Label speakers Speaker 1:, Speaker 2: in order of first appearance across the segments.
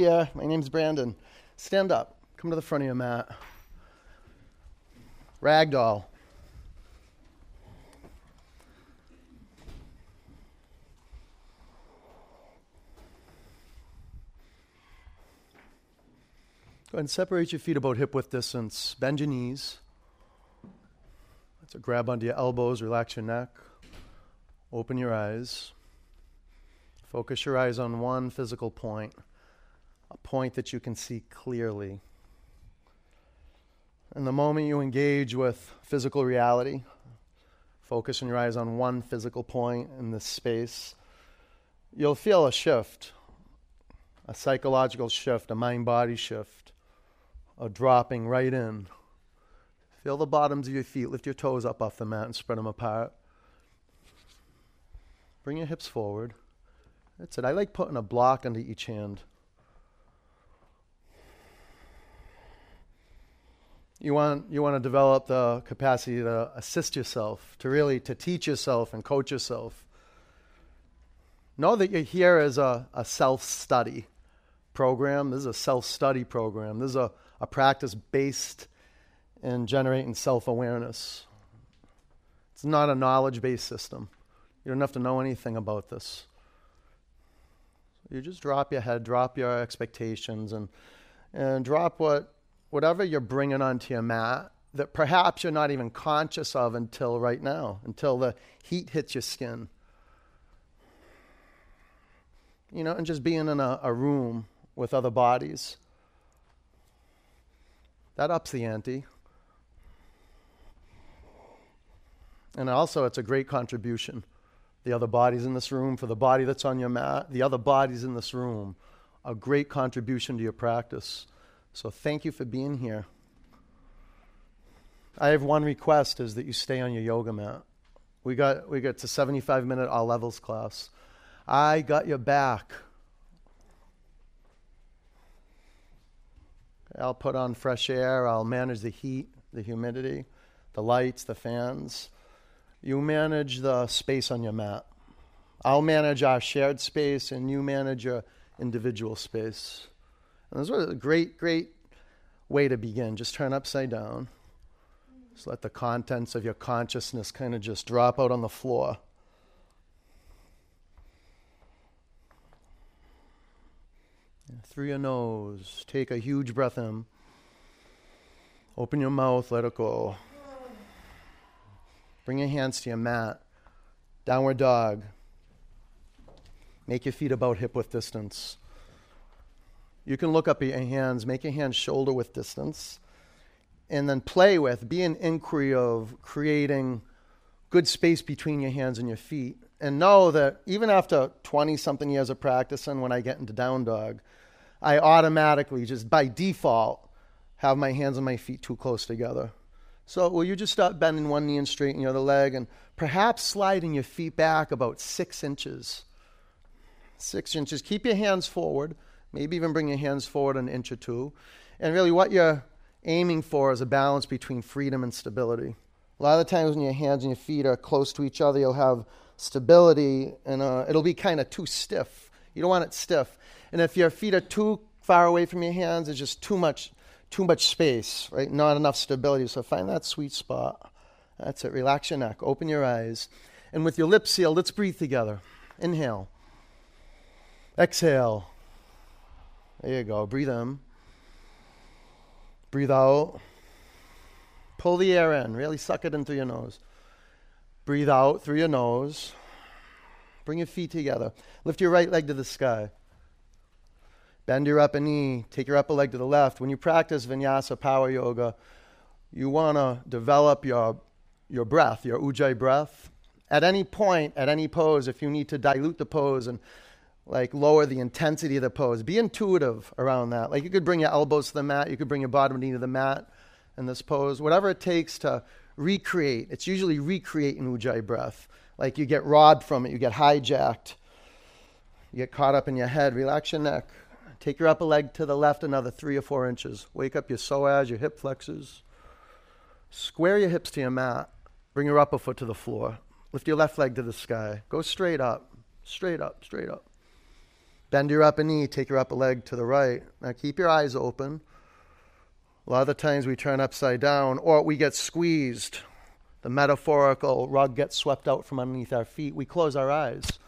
Speaker 1: Yeah, my name's Brandon. Stand up. Come to the front of your mat. Ragdoll. Go ahead and separate your feet about hip width distance. Bend your knees. A grab onto your elbows, relax your neck. Open your eyes. Focus your eyes on one physical point, a point that you can see clearly. And the moment you engage with physical reality, focus your eyes on one physical point in this space, you'll feel a shift, a psychological shift, a mind body shift a dropping right in. Feel the bottoms of your feet. Lift your toes up off the mat and spread them apart. Bring your hips forward. That's it. I like putting a block under each hand. You want, you want to develop the capacity to assist yourself, to really to teach yourself and coach yourself. Know that you're here as a, a self-study program. This is a self-study program. This is a a practice based in generating self awareness. It's not a knowledge based system. You don't have to know anything about this. You just drop your head, drop your expectations, and, and drop what, whatever you're bringing onto your mat that perhaps you're not even conscious of until right now, until the heat hits your skin. You know, and just being in a, a room with other bodies that ups the ante. And also, it's a great contribution. The other bodies in this room, for the body that's on your mat, the other bodies in this room, a great contribution to your practice. So, thank you for being here. I have one request is that you stay on your yoga mat. We got we got to 75 minute all levels class. I got your back. I'll put on fresh air. I'll manage the heat, the humidity, the lights, the fans. You manage the space on your mat. I'll manage our shared space, and you manage your individual space. And this was a great, great way to begin. Just turn upside down. Just let the contents of your consciousness kind of just drop out on the floor. Through your nose, take a huge breath in. Open your mouth, let it go. Bring your hands to your mat. Downward dog. Make your feet about hip width distance. You can look up at your hands, make your hands shoulder width distance, and then play with, be an inquiry of creating good space between your hands and your feet. And know that even after 20 something years of practicing, when I get into down dog, I automatically, just by default, have my hands and my feet too close together. So, will you just start bending one knee and straighten your other leg and perhaps sliding your feet back about six inches? Six inches. Keep your hands forward. Maybe even bring your hands forward an inch or two. And really, what you're aiming for is a balance between freedom and stability. A lot of the times when your hands and your feet are close to each other, you'll have stability and uh, it'll be kind of too stiff. You don't want it stiff. And if your feet are too far away from your hands, it's just too much, too much space, right? Not enough stability. So find that sweet spot. That's it. Relax your neck. Open your eyes. And with your lips sealed, let's breathe together. Inhale. Exhale. There you go. Breathe in. Breathe out. Pull the air in. Really suck it in through your nose. Breathe out through your nose. Bring your feet together. Lift your right leg to the sky. Bend your upper knee, take your upper leg to the left. When you practice vinyasa power yoga, you want to develop your, your breath, your ujjayi breath. At any point, at any pose, if you need to dilute the pose and like lower the intensity of the pose, be intuitive around that. Like you could bring your elbows to the mat, you could bring your bottom knee to the mat in this pose, whatever it takes to recreate. It's usually recreate recreating ujjayi breath. Like you get robbed from it, you get hijacked, you get caught up in your head. Relax your neck. Take your upper leg to the left another three or four inches. Wake up your psoas, your hip flexors. Square your hips to your mat. Bring your upper foot to the floor. Lift your left leg to the sky. Go straight up, straight up, straight up. Bend your upper knee, take your upper leg to the right. Now keep your eyes open. A lot of the times we turn upside down or we get squeezed. The metaphorical rug gets swept out from underneath our feet. We close our eyes.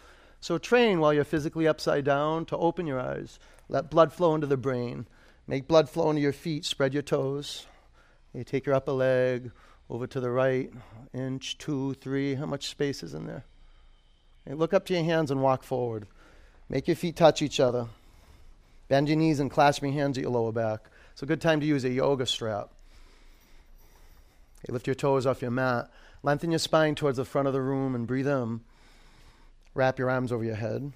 Speaker 1: So train while you're physically upside down to open your eyes. Let blood flow into the brain. Make blood flow into your feet. Spread your toes. You take your upper leg over to the right, inch, two, three. How much space is in there? Look up to your hands and walk forward. Make your feet touch each other. Bend your knees and clasp your hands at your lower back. It's a good time to use a yoga strap. Okay, lift your toes off your mat. Lengthen your spine towards the front of the room and breathe in. Wrap your arms over your head.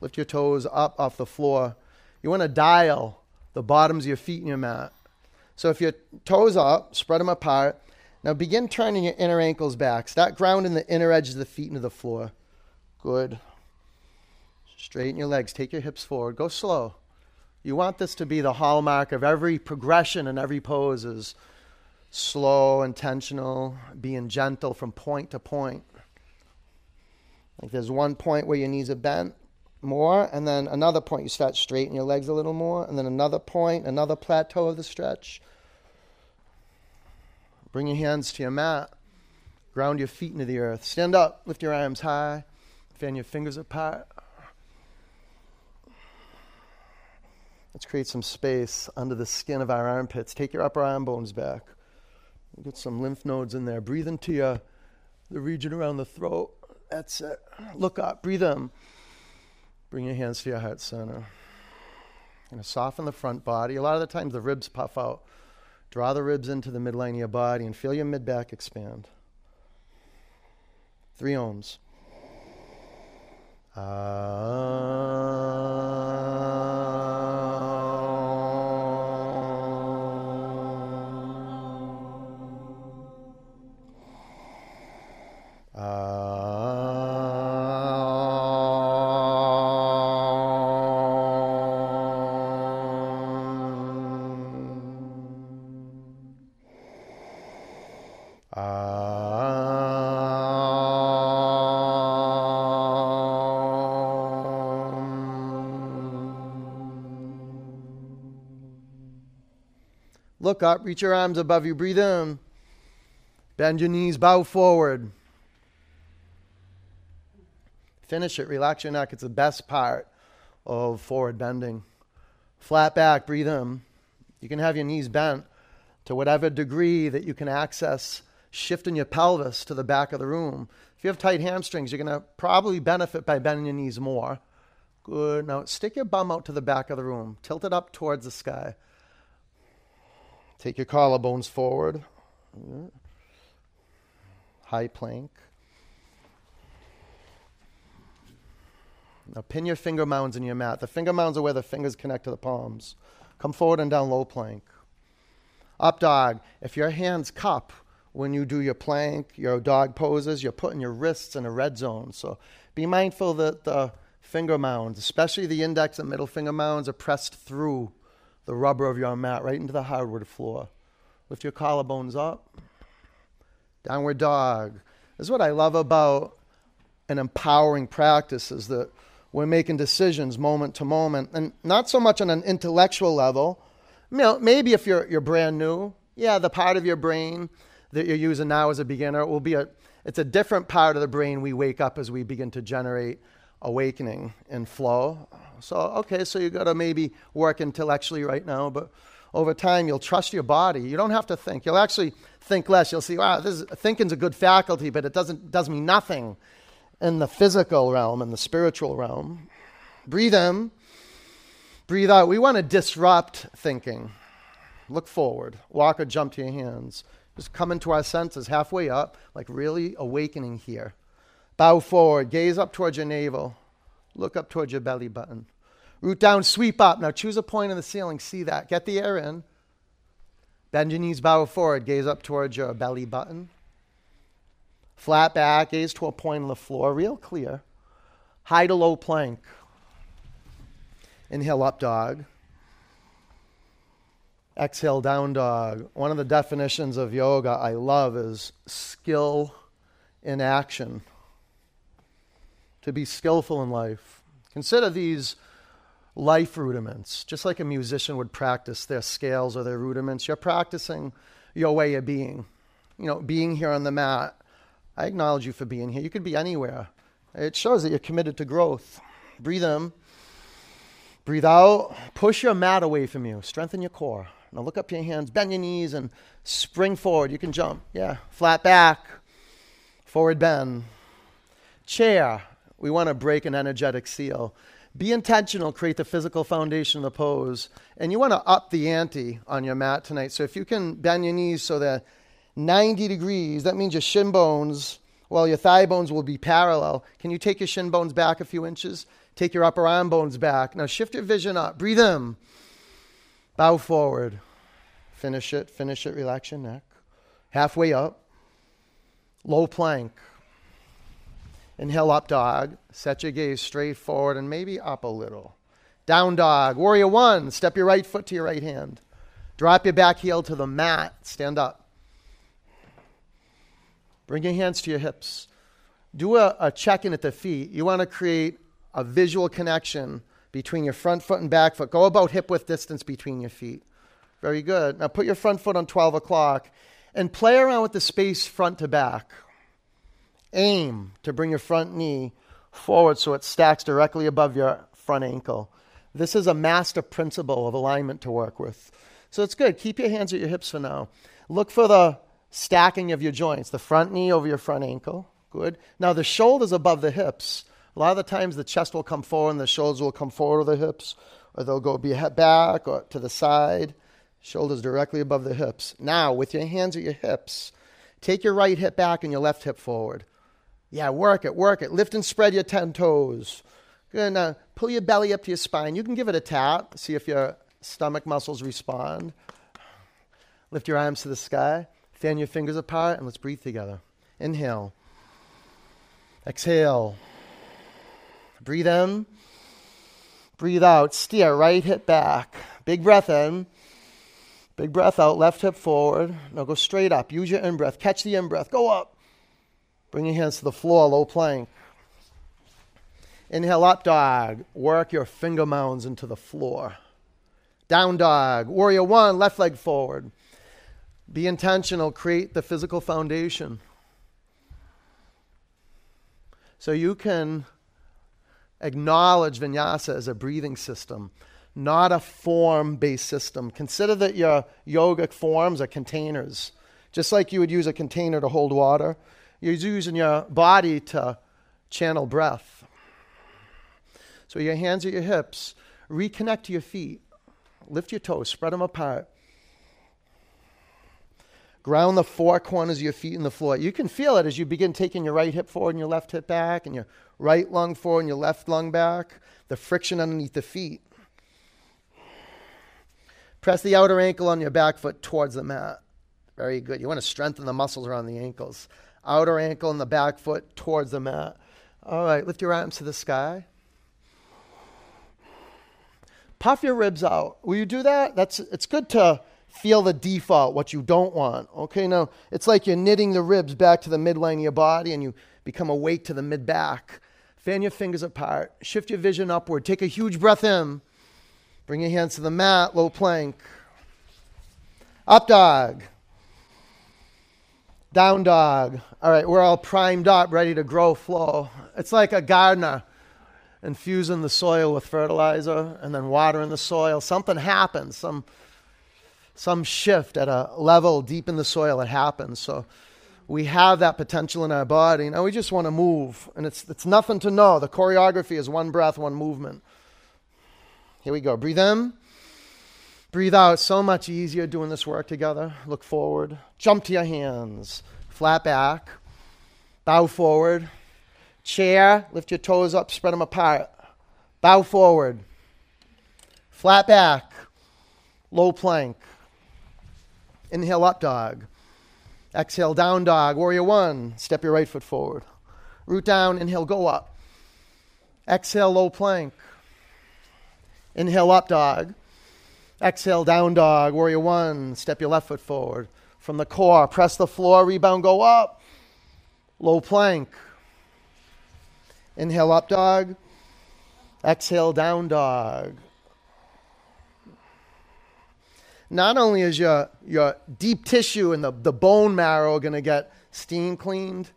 Speaker 1: Lift your toes up off the floor. You want to dial the bottoms of your feet in your mat. So if your toes up, spread them apart. Now begin turning your inner ankles back. Start grounding the inner edges of the feet into the floor. Good. Straighten your legs. Take your hips forward. Go slow. You want this to be the hallmark of every progression and every pose is slow, intentional, being gentle from point to point. Like there's one point where your knees are bent more, and then another point you start straightening your legs a little more, and then another point, another plateau of the stretch. Bring your hands to your mat. Ground your feet into the earth. Stand up, lift your arms high, fan your fingers apart. Let's create some space under the skin of our armpits. Take your upper arm bones back. Get some lymph nodes in there. Breathe into your, the region around the throat. That's it. Look up. Breathe in. Bring your hands to your heart center. And soften the front body. A lot of the times the ribs puff out. Draw the ribs into the midline of your body and feel your mid back expand. Three ohms. Ah. Look up, reach your arms above you, breathe in. Bend your knees, bow forward. Finish it, relax your neck. It's the best part of forward bending. Flat back, breathe in. You can have your knees bent to whatever degree that you can access shifting your pelvis to the back of the room. If you have tight hamstrings, you're going to probably benefit by bending your knees more. Good. Now stick your bum out to the back of the room. Tilt it up towards the sky. Take your collarbones forward. High plank. Now pin your finger mounds in your mat. The finger mounds are where the fingers connect to the palms. Come forward and down low plank. Up dog. If your hands cup when you do your plank, your dog poses, you're putting your wrists in a red zone. So be mindful that the finger mounds, especially the index and middle finger mounds, are pressed through the rubber of your mat right into the hardwood floor. Lift your collarbones up. Downward dog. This is what I love about an empowering practice is that we're making decisions moment to moment, and not so much on an intellectual level. You know, maybe if you're you're brand new, yeah, the part of your brain that you're using now as a beginner will be a it's a different part of the brain we wake up as we begin to generate awakening and flow. So, okay, so you got to maybe work intellectually right now, but over time you'll trust your body. You don't have to think. You'll actually think less. You'll see, wow, this is, thinking's a good faculty, but it doesn't does me nothing in the physical realm and the spiritual realm. Breathe in, breathe out. We want to disrupt thinking. Look forward. Walk or jump to your hands. Just come into our senses halfway up, like really awakening here. Bow forward, gaze up towards your navel, look up towards your belly button. Root down, sweep up. Now choose a point in the ceiling, see that. Get the air in. Bend your knees, bow forward, gaze up towards your belly button. Flat back, gaze to a point on the floor, real clear. High to low plank. Inhale, up dog. Exhale, down dog. One of the definitions of yoga I love is skill in action to be skillful in life. Consider these life rudiments, just like a musician would practice their scales or their rudiments. You're practicing your way of being. You know, being here on the mat. I acknowledge you for being here. You could be anywhere. It shows that you're committed to growth. Breathe in. Breathe out. Push your mat away from you. Strengthen your core. Now look up your hands, bend your knees, and spring forward. You can jump. Yeah. Flat back. Forward bend. Chair. We want to break an energetic seal. Be intentional, create the physical foundation of the pose. And you want to up the ante on your mat tonight. So if you can bend your knees so they're 90 degrees, that means your shin bones, well, your thigh bones will be parallel. Can you take your shin bones back a few inches? Take your upper arm bones back. Now shift your vision up. Breathe in. Bow forward. Finish it, finish it, relax your neck. Halfway up. Low plank. Inhale up dog. Set your gaze straight forward and maybe up a little. Down dog. Warrior one. Step your right foot to your right hand. Drop your back heel to the mat. Stand up. Bring your hands to your hips. Do a, a check in at the feet. You want to create a visual connection between your front foot and back foot. Go about hip width distance between your feet. Very good. Now put your front foot on 12 o'clock and play around with the space front to back. Aim to bring your front knee forward so it stacks directly above your front ankle. This is a master principle of alignment to work with. So it's good. Keep your hands at your hips for now. Look for the stacking of your joints, the front knee over your front ankle. Good. Now the shoulders above the hips. A lot of the times the chest will come forward and the shoulders will come forward of the hips, or they'll go be back or to the side. Shoulders directly above the hips. Now, with your hands at your hips, take your right hip back and your left hip forward. Yeah, work it, work it. Lift and spread your 10 toes. Now, pull your belly up to your spine. You can give it a tap, see if your stomach muscles respond. Lift your arms to the sky. Fan your fingers apart, and let's breathe together. Inhale. Exhale. Breathe in. Breathe out. Steer. Right hip back. Big breath in. Big breath out. Left hip forward. Now go straight up. Use your in breath. Catch the in breath. Go up. Bring your hands to the floor, low plank. Inhale, up dog. Work your finger mounds into the floor. Down dog. Warrior one, left leg forward. Be intentional, create the physical foundation. So you can acknowledge vinyasa as a breathing system, not a form based system. Consider that your yogic forms are containers. Just like you would use a container to hold water, you're using your body to channel breath. So your hands at your hips, reconnect to your feet, lift your toes, spread them apart. Ground the four corners of your feet in the floor. You can feel it as you begin taking your right hip forward and your left hip back, and your right lung forward and your left lung back. The friction underneath the feet. Press the outer ankle on your back foot towards the mat. Very good. You want to strengthen the muscles around the ankles outer ankle and the back foot towards the mat. All right, lift your arms to the sky. Puff your ribs out. Will you do that? That's it's good to feel the default, what you don't want. Okay, now it's like you're knitting the ribs back to the midline of your body and you become awake to the mid back. Fan your fingers apart. Shift your vision upward. Take a huge breath in. Bring your hands to the mat, low plank. Up dog. Down dog. All right, we're all primed up, ready to grow, flow. It's like a gardener infusing the soil with fertilizer and then watering the soil. Something happens, some, some shift at a level deep in the soil that happens. So we have that potential in our body. Now we just want to move, and it's, it's nothing to know. The choreography is one breath, one movement. Here we go. Breathe in. Breathe out. So much easier doing this work together. Look forward. Jump to your hands. Flat back. Bow forward. Chair. Lift your toes up. Spread them apart. Bow forward. Flat back. Low plank. Inhale up dog. Exhale down dog. Warrior one. Step your right foot forward. Root down. Inhale go up. Exhale low plank. Inhale up dog. Exhale, down dog, warrior one. Step your left foot forward. From the core, press the floor, rebound, go up. Low plank. Inhale, up dog. Exhale, down dog. Not only is your, your deep tissue and the, the bone marrow going to get steam cleaned,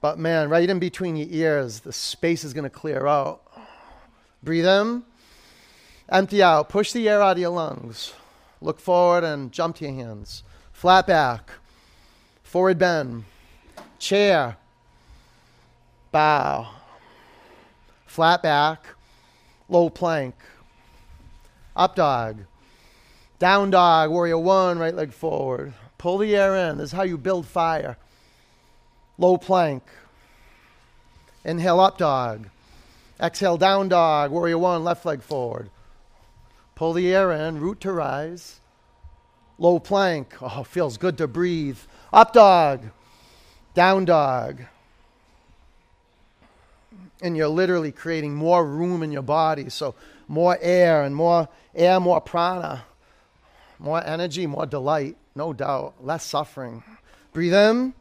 Speaker 1: but man, right in between your ears, the space is going to clear out. Breathe in empty out, push the air out of your lungs. Look forward and jump to your hands. Flat back, forward bend, chair, bow, flat back, low plank, up dog, down dog, warrior one, right leg forward. Pull the air in. This is how you build fire. Low plank. Inhale up dog. Exhale down dog, warrior one, left leg forward. Pull the air in, root to rise. Low plank. Oh, feels good to breathe. Up dog. Down dog. And you're literally creating more room in your body. So more air and more air, more prana, more energy, more delight, no doubt, less suffering. Breathe in,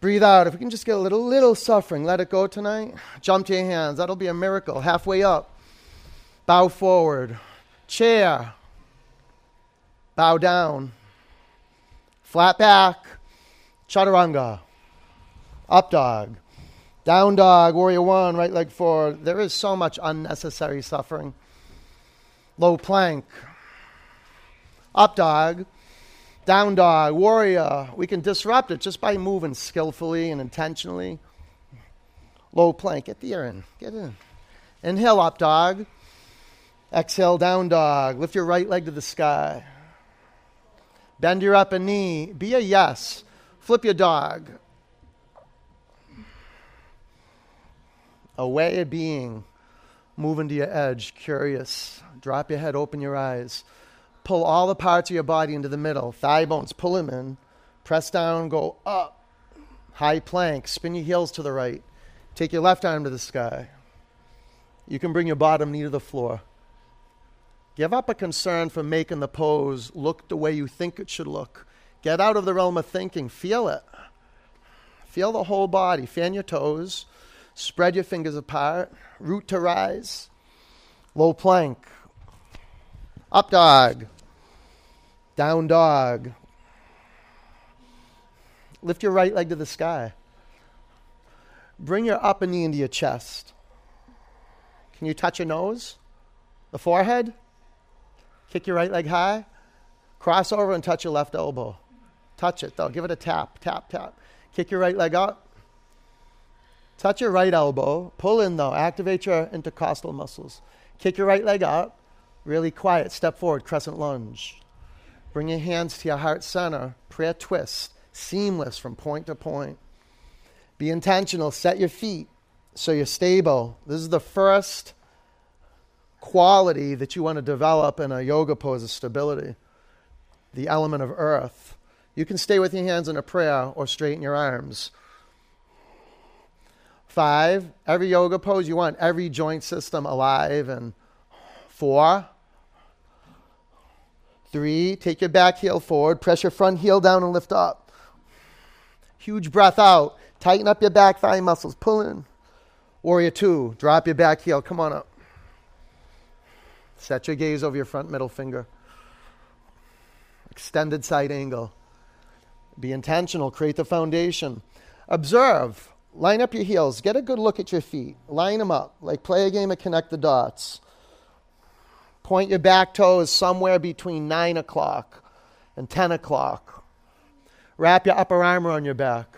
Speaker 1: breathe out. If we can just get a little, little suffering, let it go tonight. Jump to your hands. That'll be a miracle. Halfway up, bow forward, chair, bow down, flat back, chaturanga, up dog. Down dog, warrior one, right leg forward. There is so much unnecessary suffering. Low plank. Up dog. Down dog, warrior. We can disrupt it just by moving skillfully and intentionally. Low plank. Get the air in. Get in. Inhale, up dog. Exhale, down dog. Lift your right leg to the sky. Bend your upper knee. Be a yes. Flip your dog. a way of being, moving to your edge, curious. Drop your head, open your eyes. Pull all the parts of your body into the middle. Thigh bones, pull them in. Press down, go up. High plank, spin your heels to the right. Take your left arm to the sky. You can bring your bottom knee to the floor. Give up a concern for making the pose look the way you think it should look. Get out of the realm of thinking. Feel it. Feel the whole body. Fan your toes. Spread your fingers apart. Root to rise. Low plank. Up dog. Down dog. Lift your right leg to the sky. Bring your upper knee into your chest. Can you touch your nose? The forehead? Kick your right leg high. Cross over and touch your left elbow. Touch it though. Give it a tap, tap, tap. Kick your right leg up. Touch your right elbow. Pull in though. Activate your intercostal muscles. Kick your right leg up. Really quiet. Step forward. Crescent lunge. Bring your hands to your heart center. Prayer twist. Seamless from point to point. Be intentional. Set your feet so you're stable. This is the first quality that you want to develop in a yoga pose of stability the element of earth. You can stay with your hands in a prayer or straighten your arms. Five, every yoga pose, you want every joint system alive. And four, three, take your back heel forward, press your front heel down and lift up. Huge breath out. Tighten up your back thigh muscles. Pull in. Warrior two, drop your back heel. Come on up. Set your gaze over your front middle finger. Extended side angle. Be intentional. Create the foundation. Observe Line up your heels. Get a good look at your feet. Line them up. Like play a game of connect the dots. Point your back toes somewhere between 9 o'clock and 10 o'clock. Wrap your upper arm around your back.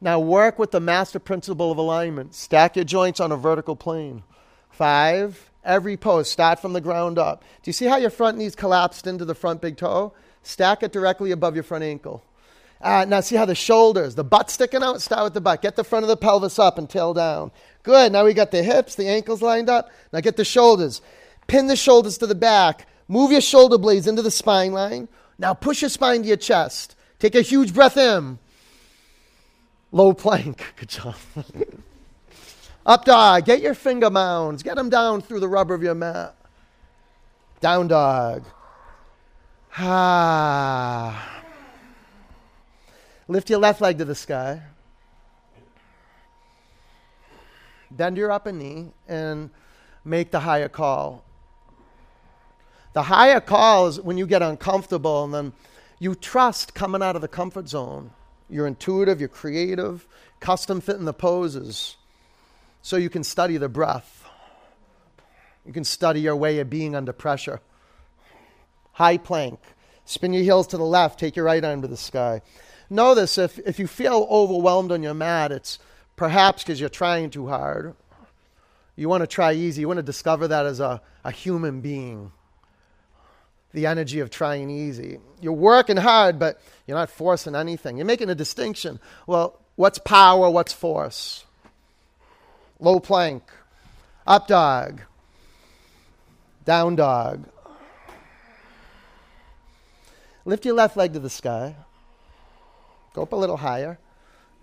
Speaker 1: Now work with the master principle of alignment. Stack your joints on a vertical plane. Five, every pose, start from the ground up. Do you see how your front knee's collapsed into the front big toe? Stack it directly above your front ankle. Uh, now see how the shoulders, the butt sticking out? Start with the butt. Get the front of the pelvis up and tail down. Good. Now we got the hips, the ankles lined up. Now get the shoulders. Pin the shoulders to the back. Move your shoulder blades into the spine line. Now push your spine to your chest. Take a huge breath in. Low plank. Good job. Up dog. Get your finger mounds. Get them down through the rubber of your mat. Down dog. Ah. Lift your left leg to the sky. Bend your upper knee and make the higher call. The higher call is when you get uncomfortable and then you trust coming out of the comfort zone. You're intuitive, you're creative, custom fitting the poses so you can study the breath. You can study your way of being under pressure. High plank. Spin your heels to the left, take your right arm to the sky. This if, if you feel overwhelmed on your mat, it's perhaps because you're trying too hard. You want to try easy. You want to discover that as a, a human being. The energy of trying easy. You're working hard, but you're not forcing anything. You're making a distinction. Well, what's power? What's force? Low plank, up dog, down dog. Lift your left leg to the sky. Go up a little higher.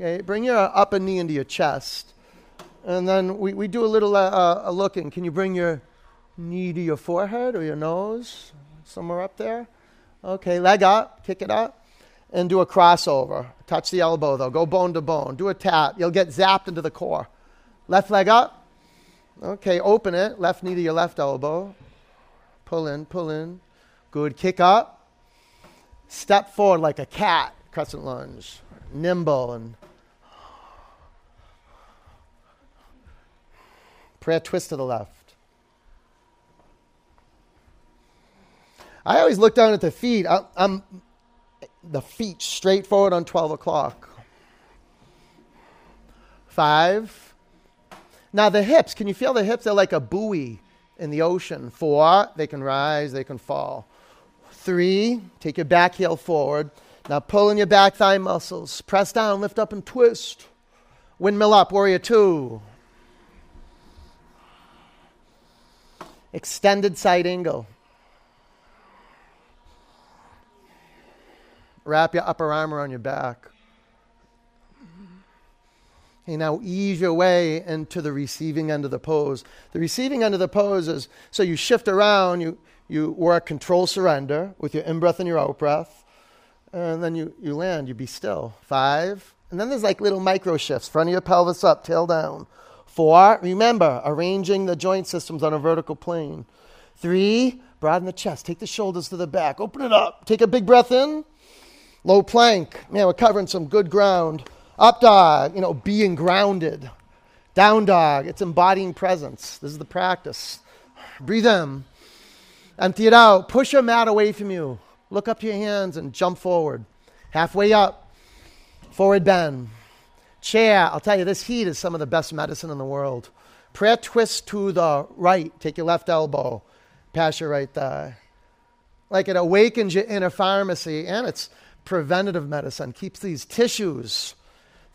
Speaker 1: Okay, bring your upper knee into your chest. And then we, we do a little uh, uh, looking. Can you bring your knee to your forehead or your nose? Somewhere up there? Okay, leg up, kick it up, and do a crossover. Touch the elbow though. Go bone to bone. Do a tap. You'll get zapped into the core. Left leg up. Okay, open it. Left knee to your left elbow. Pull in, pull in. Good. Kick up. Step forward like a cat crescent lunge, nimble and prayer twist to the left. I always look down at the feet. I, I'm the feet straight forward on 12 o'clock. Five. Now the hips, can you feel the hips? They're like a buoy in the ocean. Four, they can rise, they can fall. Three, take your back heel forward. Now pull in your back thigh muscles. Press down, lift up, and twist. Windmill up, warrior two. Extended side angle. Wrap your upper arm around your back. Okay, now ease your way into the receiving end of the pose. The receiving end of the pose is so you shift around, you, you work control surrender with your in breath and your out breath and then you, you land, you be still. Five. And then there's like little micro shifts. Front of your pelvis up, tail down. Four. Remember, arranging the joint systems on a vertical plane. Three. Broaden the chest. Take the shoulders to the back. Open it up. Take a big breath in. Low plank. Man, we're covering some good ground. Up dog. You know, being grounded. Down dog. It's embodying presence. This is the practice. Breathe in. Empty it out. Push your mat away from you. Look up to your hands and jump forward. Halfway up, forward bend. Chair, I'll tell you, this heat is some of the best medicine in the world. Prayer twist to the right. Take your left elbow, pass your right thigh. Like it awakens your inner pharmacy and it's preventative medicine, keeps these tissues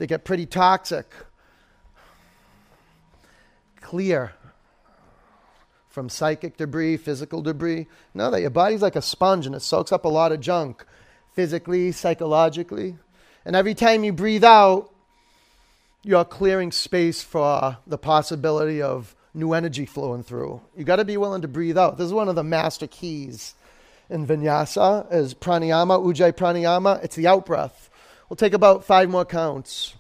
Speaker 1: that get pretty toxic clear from psychic debris, physical debris. No, that your body's like a sponge and it soaks up a lot of junk physically, psychologically. And every time you breathe out, you're clearing space for the possibility of new energy flowing through. You got to be willing to breathe out. This is one of the master keys in vinyasa is pranayama, ujjayi pranayama. It's the out breath. We'll take about five more counts.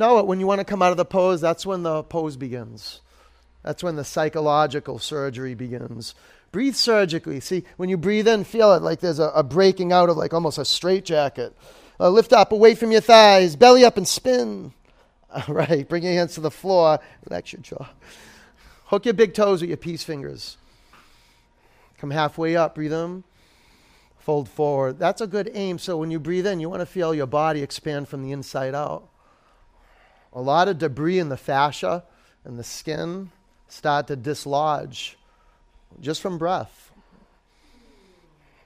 Speaker 1: It when you want to come out of the pose, that's when the pose begins. That's when the psychological surgery begins. Breathe surgically. See, when you breathe in, feel it like there's a, a breaking out of like almost a straitjacket. Uh, lift up away from your thighs, belly up and spin. All right, bring your hands to the floor, relax your jaw. Hook your big toes with your peace fingers. Come halfway up, breathe in, fold forward. That's a good aim. So when you breathe in, you want to feel your body expand from the inside out a lot of debris in the fascia and the skin start to dislodge just from breath.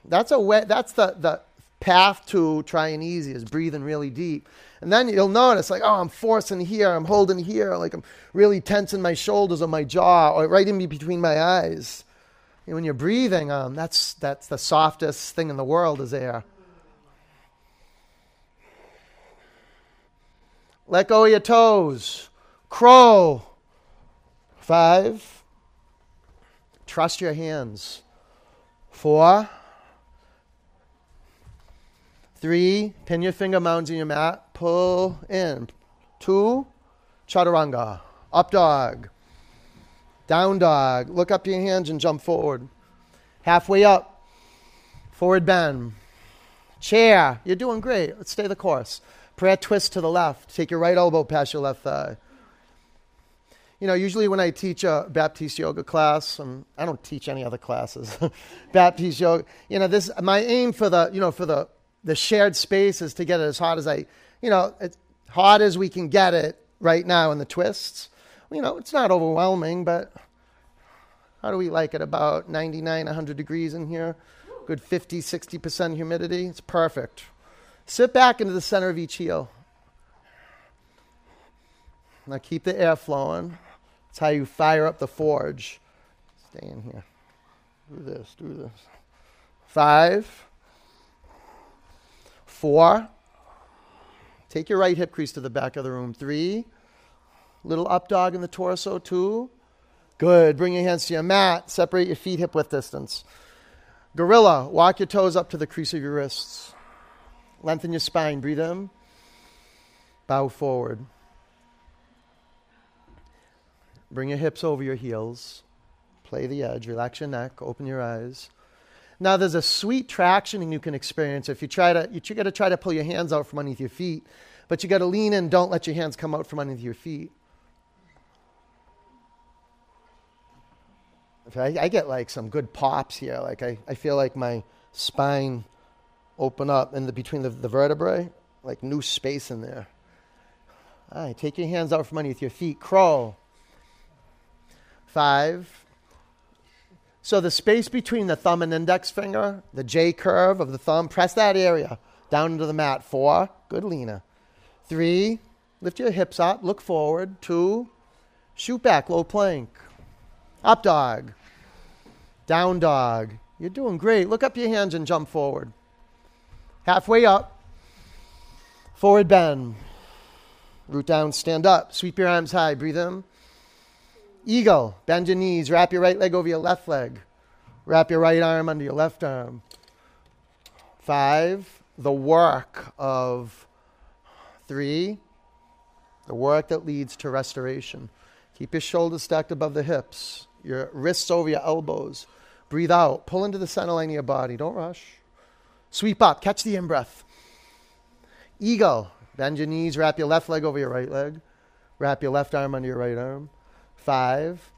Speaker 1: That's a way, that's the, the path to try and easy is breathing really deep. And then you'll notice like, oh, I'm forcing here, I'm holding here, like I'm really tensing my shoulders or my jaw or right in between my eyes. And when you're breathing, um, that's, that's the softest thing in the world is air. Let go of your toes. Crow. Five. Trust your hands. Four. Three. Pin your finger mounds in your mat. Pull in. Two. Chaturanga. Up dog. Down dog. Look up your hands and jump forward. Halfway up. Forward bend. Chair. You're doing great. Let's stay the course. Prayer twist to the left. Take your right elbow past your left thigh. You know, usually when I teach a Baptiste yoga class, I don't teach any other classes, Baptiste yoga, you know, this my aim for the, you know, for the the shared space is to get it as hot as I, you know, as hot as we can get it right now in the twists. You know, it's not overwhelming, but how do we like it? About 99, 100 degrees in here. Good 50, 60% humidity. It's perfect. Sit back into the center of each heel. Now keep the air flowing. It's how you fire up the forge. Stay in here. Do this, do this. Five, four. Take your right hip crease to the back of the room. Three. Little up dog in the torso. too. Good. Bring your hands to your mat. Separate your feet hip width distance. Gorilla. Walk your toes up to the crease of your wrists. Lengthen your spine. Breathe in. Bow forward. Bring your hips over your heels. Play the edge. Relax your neck. Open your eyes. Now, there's a sweet traction you can experience if you try to, you got to try to pull your hands out from underneath your feet, but you got to lean in. Don't let your hands come out from underneath your feet. I, I get like some good pops here. Like I, I feel like my spine open up in the between the, the vertebrae, like new space in there. All right, take your hands out from underneath your feet. Crow. Five. So the space between the thumb and index finger, the J curve of the thumb, press that area down into the mat. Four. Good, Lena. Three. Lift your hips up. Look forward. Two. Shoot back. Low plank. Up dog. Down dog. You're doing great. Look up your hands and jump forward. Halfway up. Forward bend. Root down, stand up. Sweep your arms high. Breathe in. Eagle. Bend your knees. Wrap your right leg over your left leg. Wrap your right arm under your left arm. Five. The work of three. The work that leads to restoration. Keep your shoulders stacked above the hips, your wrists over your elbows. Breathe out. Pull into the center line of your body. Don't rush. Sweep up. Catch the in breath. Eagle. Bend your knees. Wrap your left leg over your right leg. Wrap your left arm under your right arm. Five,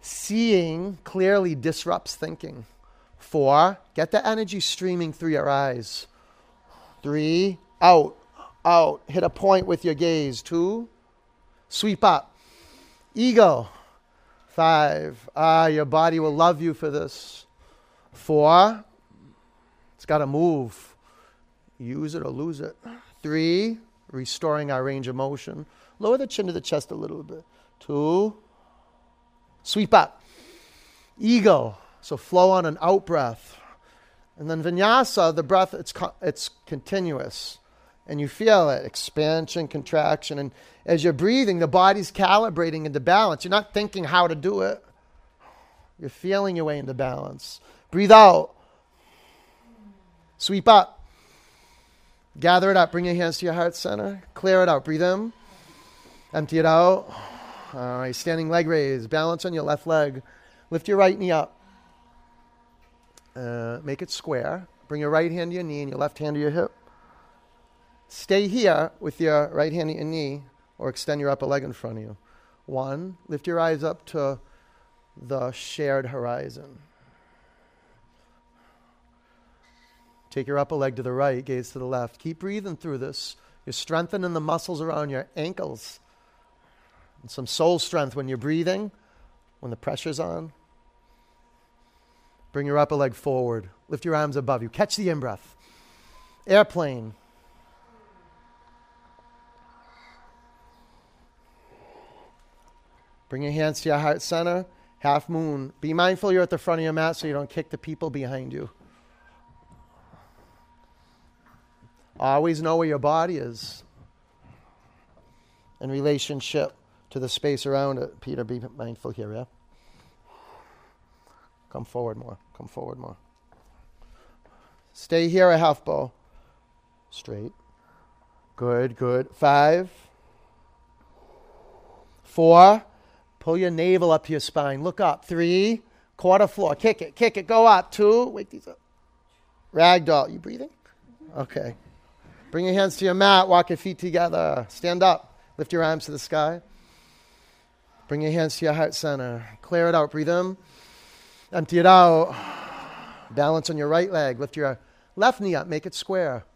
Speaker 1: seeing clearly disrupts thinking. Four, get the energy streaming through your eyes. Three, out, out. Hit a point with your gaze. Two, sweep up. Eagle. Five, ah, your body will love you for this. Four, it's got to move. Use it or lose it. Three, restoring our range of motion. Lower the chin to the chest a little bit. Two, Sweep up. Eagle. So flow on an out breath. And then vinyasa, the breath, it's, it's continuous. And you feel it expansion, contraction. And as you're breathing, the body's calibrating into balance. You're not thinking how to do it, you're feeling your way into balance. Breathe out. Sweep up. Gather it up. Bring your hands to your heart center. Clear it out. Breathe in. Empty it out. All right, standing leg raise. Balance on your left leg. Lift your right knee up. Uh, make it square. Bring your right hand to your knee and your left hand to your hip. Stay here with your right hand to your knee or extend your upper leg in front of you. One, lift your eyes up to the shared horizon. Take your upper leg to the right, gaze to the left. Keep breathing through this. You're strengthening the muscles around your ankles and some soul strength when you're breathing, when the pressure's on. Bring your upper leg forward. Lift your arms above you. Catch the in breath. Airplane. Bring your hands to your heart center. Half moon. Be mindful you're at the front of your mat so you don't kick the people behind you. Always know where your body is in relationship to the space around it. Peter, be mindful here, yeah? Come forward more. Come forward more. Stay here a half bow. Straight. Good, good. Five. Four. Pull your navel up to your spine. Look up. Three. Quarter floor. Kick it. Kick it. Go up. Two. Wake these up. Ragdoll. You breathing? Okay. Bring your hands to your mat. Walk your feet together. Stand up. Lift your arms to the sky. Bring your hands to your heart center. Clear it out. Breathe in. Empty it out. Balance on your right leg. Lift your left knee up. Make it square.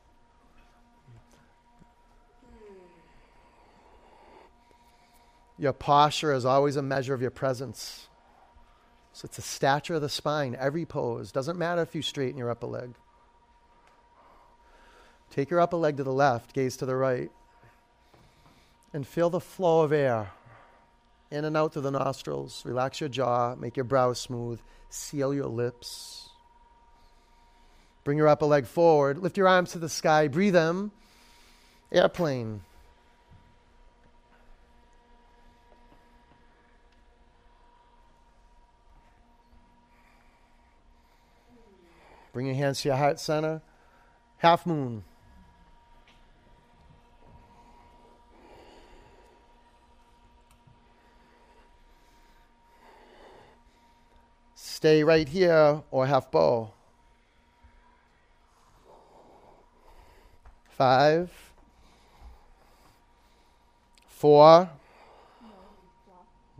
Speaker 1: Your posture is always a measure of your presence. So it's the stature of the spine, every pose. Doesn't matter if you straighten your upper leg. Take your upper leg to the left, gaze to the right, and feel the flow of air in and out through the nostrils. Relax your jaw, make your brow smooth, seal your lips. Bring your upper leg forward, lift your arms to the sky, breathe them. Airplane. Bring your hands to your heart center. Half moon. Stay right here or half bow. Five. Four.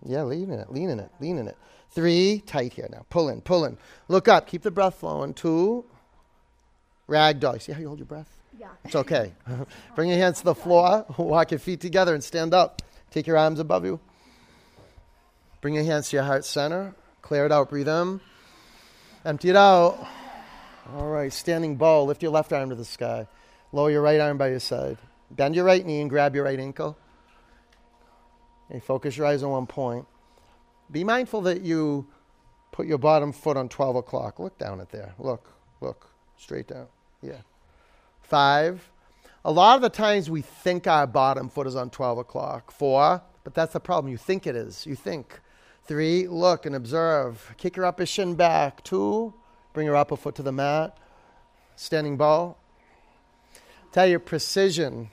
Speaker 1: Yeah, lean in it, lean in it, lean in it. Three, tight here now. Pull in, pull in. Look up, keep the breath flowing. Two, ragdoll. See how you hold your breath?
Speaker 2: Yeah.
Speaker 1: It's okay. Bring your hands to the floor, walk your feet together, and stand up. Take your arms above you. Bring your hands to your heart center. Clear it out. Breathe in. Empty it out. All right. Standing bow. Lift your left arm to the sky. Lower your right arm by your side. Bend your right knee and grab your right ankle. And focus your eyes on one point. Be mindful that you put your bottom foot on 12 o'clock. Look down at there. Look, look. Straight down. Yeah. Five. A lot of the times we think our bottom foot is on 12 o'clock. Four. But that's the problem. You think it is. You think. Three, look and observe. Kick your upper shin back. Two, bring your upper foot to the mat. Standing bow. Tell your precision.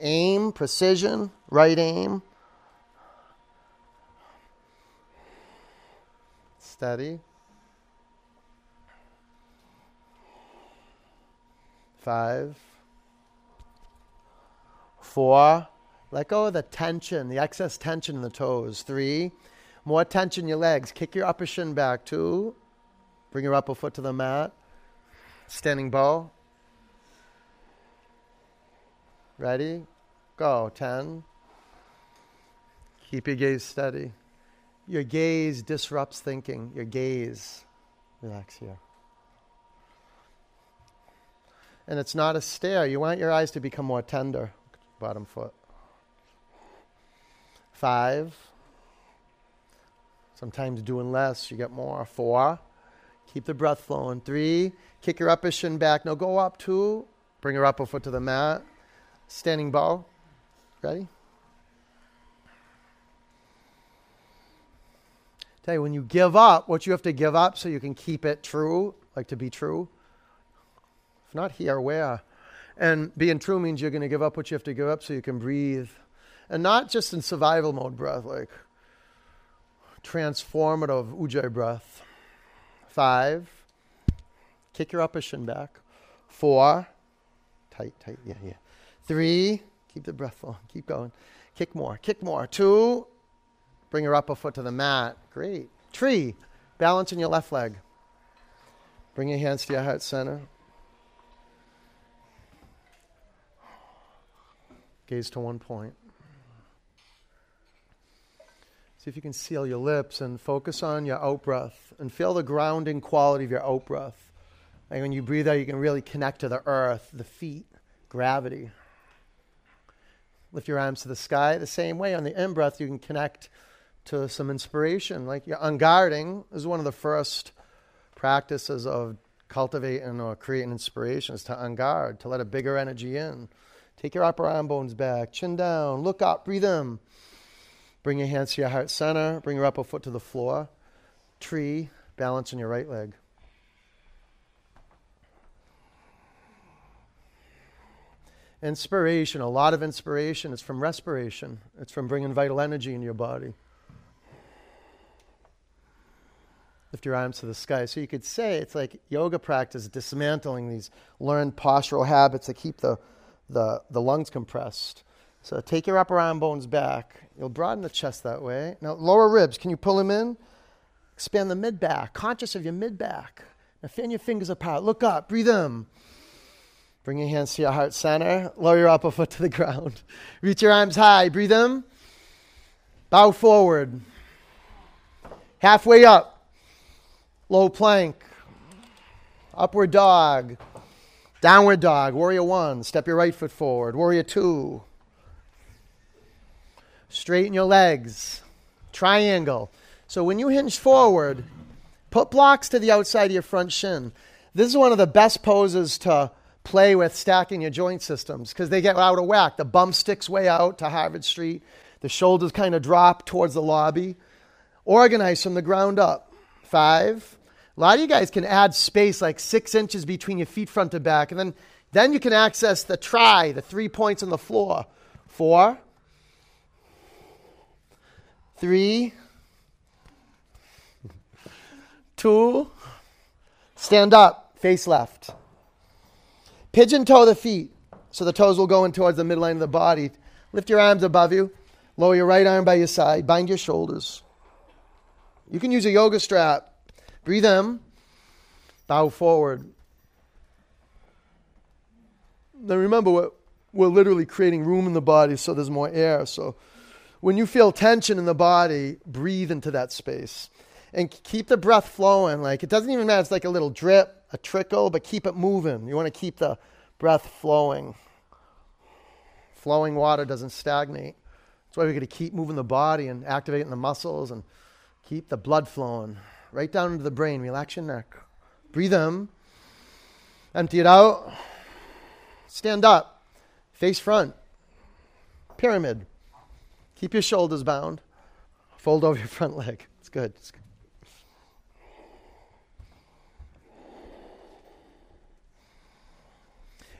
Speaker 1: Aim, precision, right aim. Steady. Five. Four. Let go of the tension, the excess tension in the toes. Three. More tension in your legs. Kick your upper shin back. Two. Bring your upper foot to the mat. Standing bow. Ready? Go. Ten. Keep your gaze steady. Your gaze disrupts thinking. Your gaze. Relax here. And it's not a stare. You want your eyes to become more tender. Bottom foot. Five. Sometimes doing less, you get more. Four. Keep the breath flowing. Three. Kick your upper shin back. Now go up. Two. Bring your upper foot to the mat. Standing bow. Ready? Tell you, when you give up, what you have to give up so you can keep it true, like to be true. If not here, where? And being true means you're going to give up what you have to give up so you can breathe. And not just in survival mode breath, like transformative ujjayi breath. Five, kick your upper shin back. Four, tight, tight, yeah, yeah. Three, keep the breath flowing, keep going. Kick more, kick more. Two, bring your upper foot to the mat. Great. Tree, balance in your left leg. Bring your hands to your heart center. Gaze to one point. See if you can seal your lips and focus on your out breath and feel the grounding quality of your out breath. And when you breathe out, you can really connect to the earth, the feet, gravity. Lift your arms to the sky. The same way on the in breath, you can connect to some inspiration. Like unguarding is one of the first practices of cultivating or creating inspiration is to unguard, to let a bigger energy in. Take your upper arm bones back, chin down, look up, breathe in. Bring your hands to your heart center, bring your upper foot to the floor. Tree, balance on your right leg. Inspiration, a lot of inspiration. It's from respiration, it's from bringing vital energy in your body. Lift your arms to the sky. So you could say it's like yoga practice dismantling these learned postural habits that keep the, the, the lungs compressed. So take your upper arm bones back. You'll broaden the chest that way. Now, lower ribs, can you pull them in? Expand the mid back, conscious of your mid back. Now, fan your fingers apart. Look up, breathe in. Bring your hands to your heart center. Lower your upper foot to the ground. Reach your arms high. Breathe in. Bow forward. Halfway up. Low plank. Upward dog. Downward dog. Warrior one. Step your right foot forward. Warrior two. Straighten your legs. Triangle. So when you hinge forward, put blocks to the outside of your front shin. This is one of the best poses to play with stacking your joint systems because they get out of whack. The bum sticks way out to Harvard Street, the shoulders kind of drop towards the lobby. Organize from the ground up. Five. A lot of you guys can add space like six inches between your feet front to back, and then, then you can access the try, the three points on the floor. Four, three, two, Stand up, face left. Pigeon toe the feet so the toes will go in towards the midline of the body. Lift your arms above you. Lower your right arm by your side. Bind your shoulders. You can use a yoga strap. Breathe in. Bow forward. Now remember, we're, we're literally creating room in the body so there's more air. So when you feel tension in the body, breathe into that space. And keep the breath flowing. Like it doesn't even matter. It's like a little drip a trickle, but keep it moving. You want to keep the breath flowing. Flowing water doesn't stagnate. That's why we got to keep moving the body and activating the muscles and keep the blood flowing right down into the brain. Relax your neck. Breathe in. Empty it out. Stand up. Face front. Pyramid. Keep your shoulders bound. Fold over your front leg. It's good. It's good.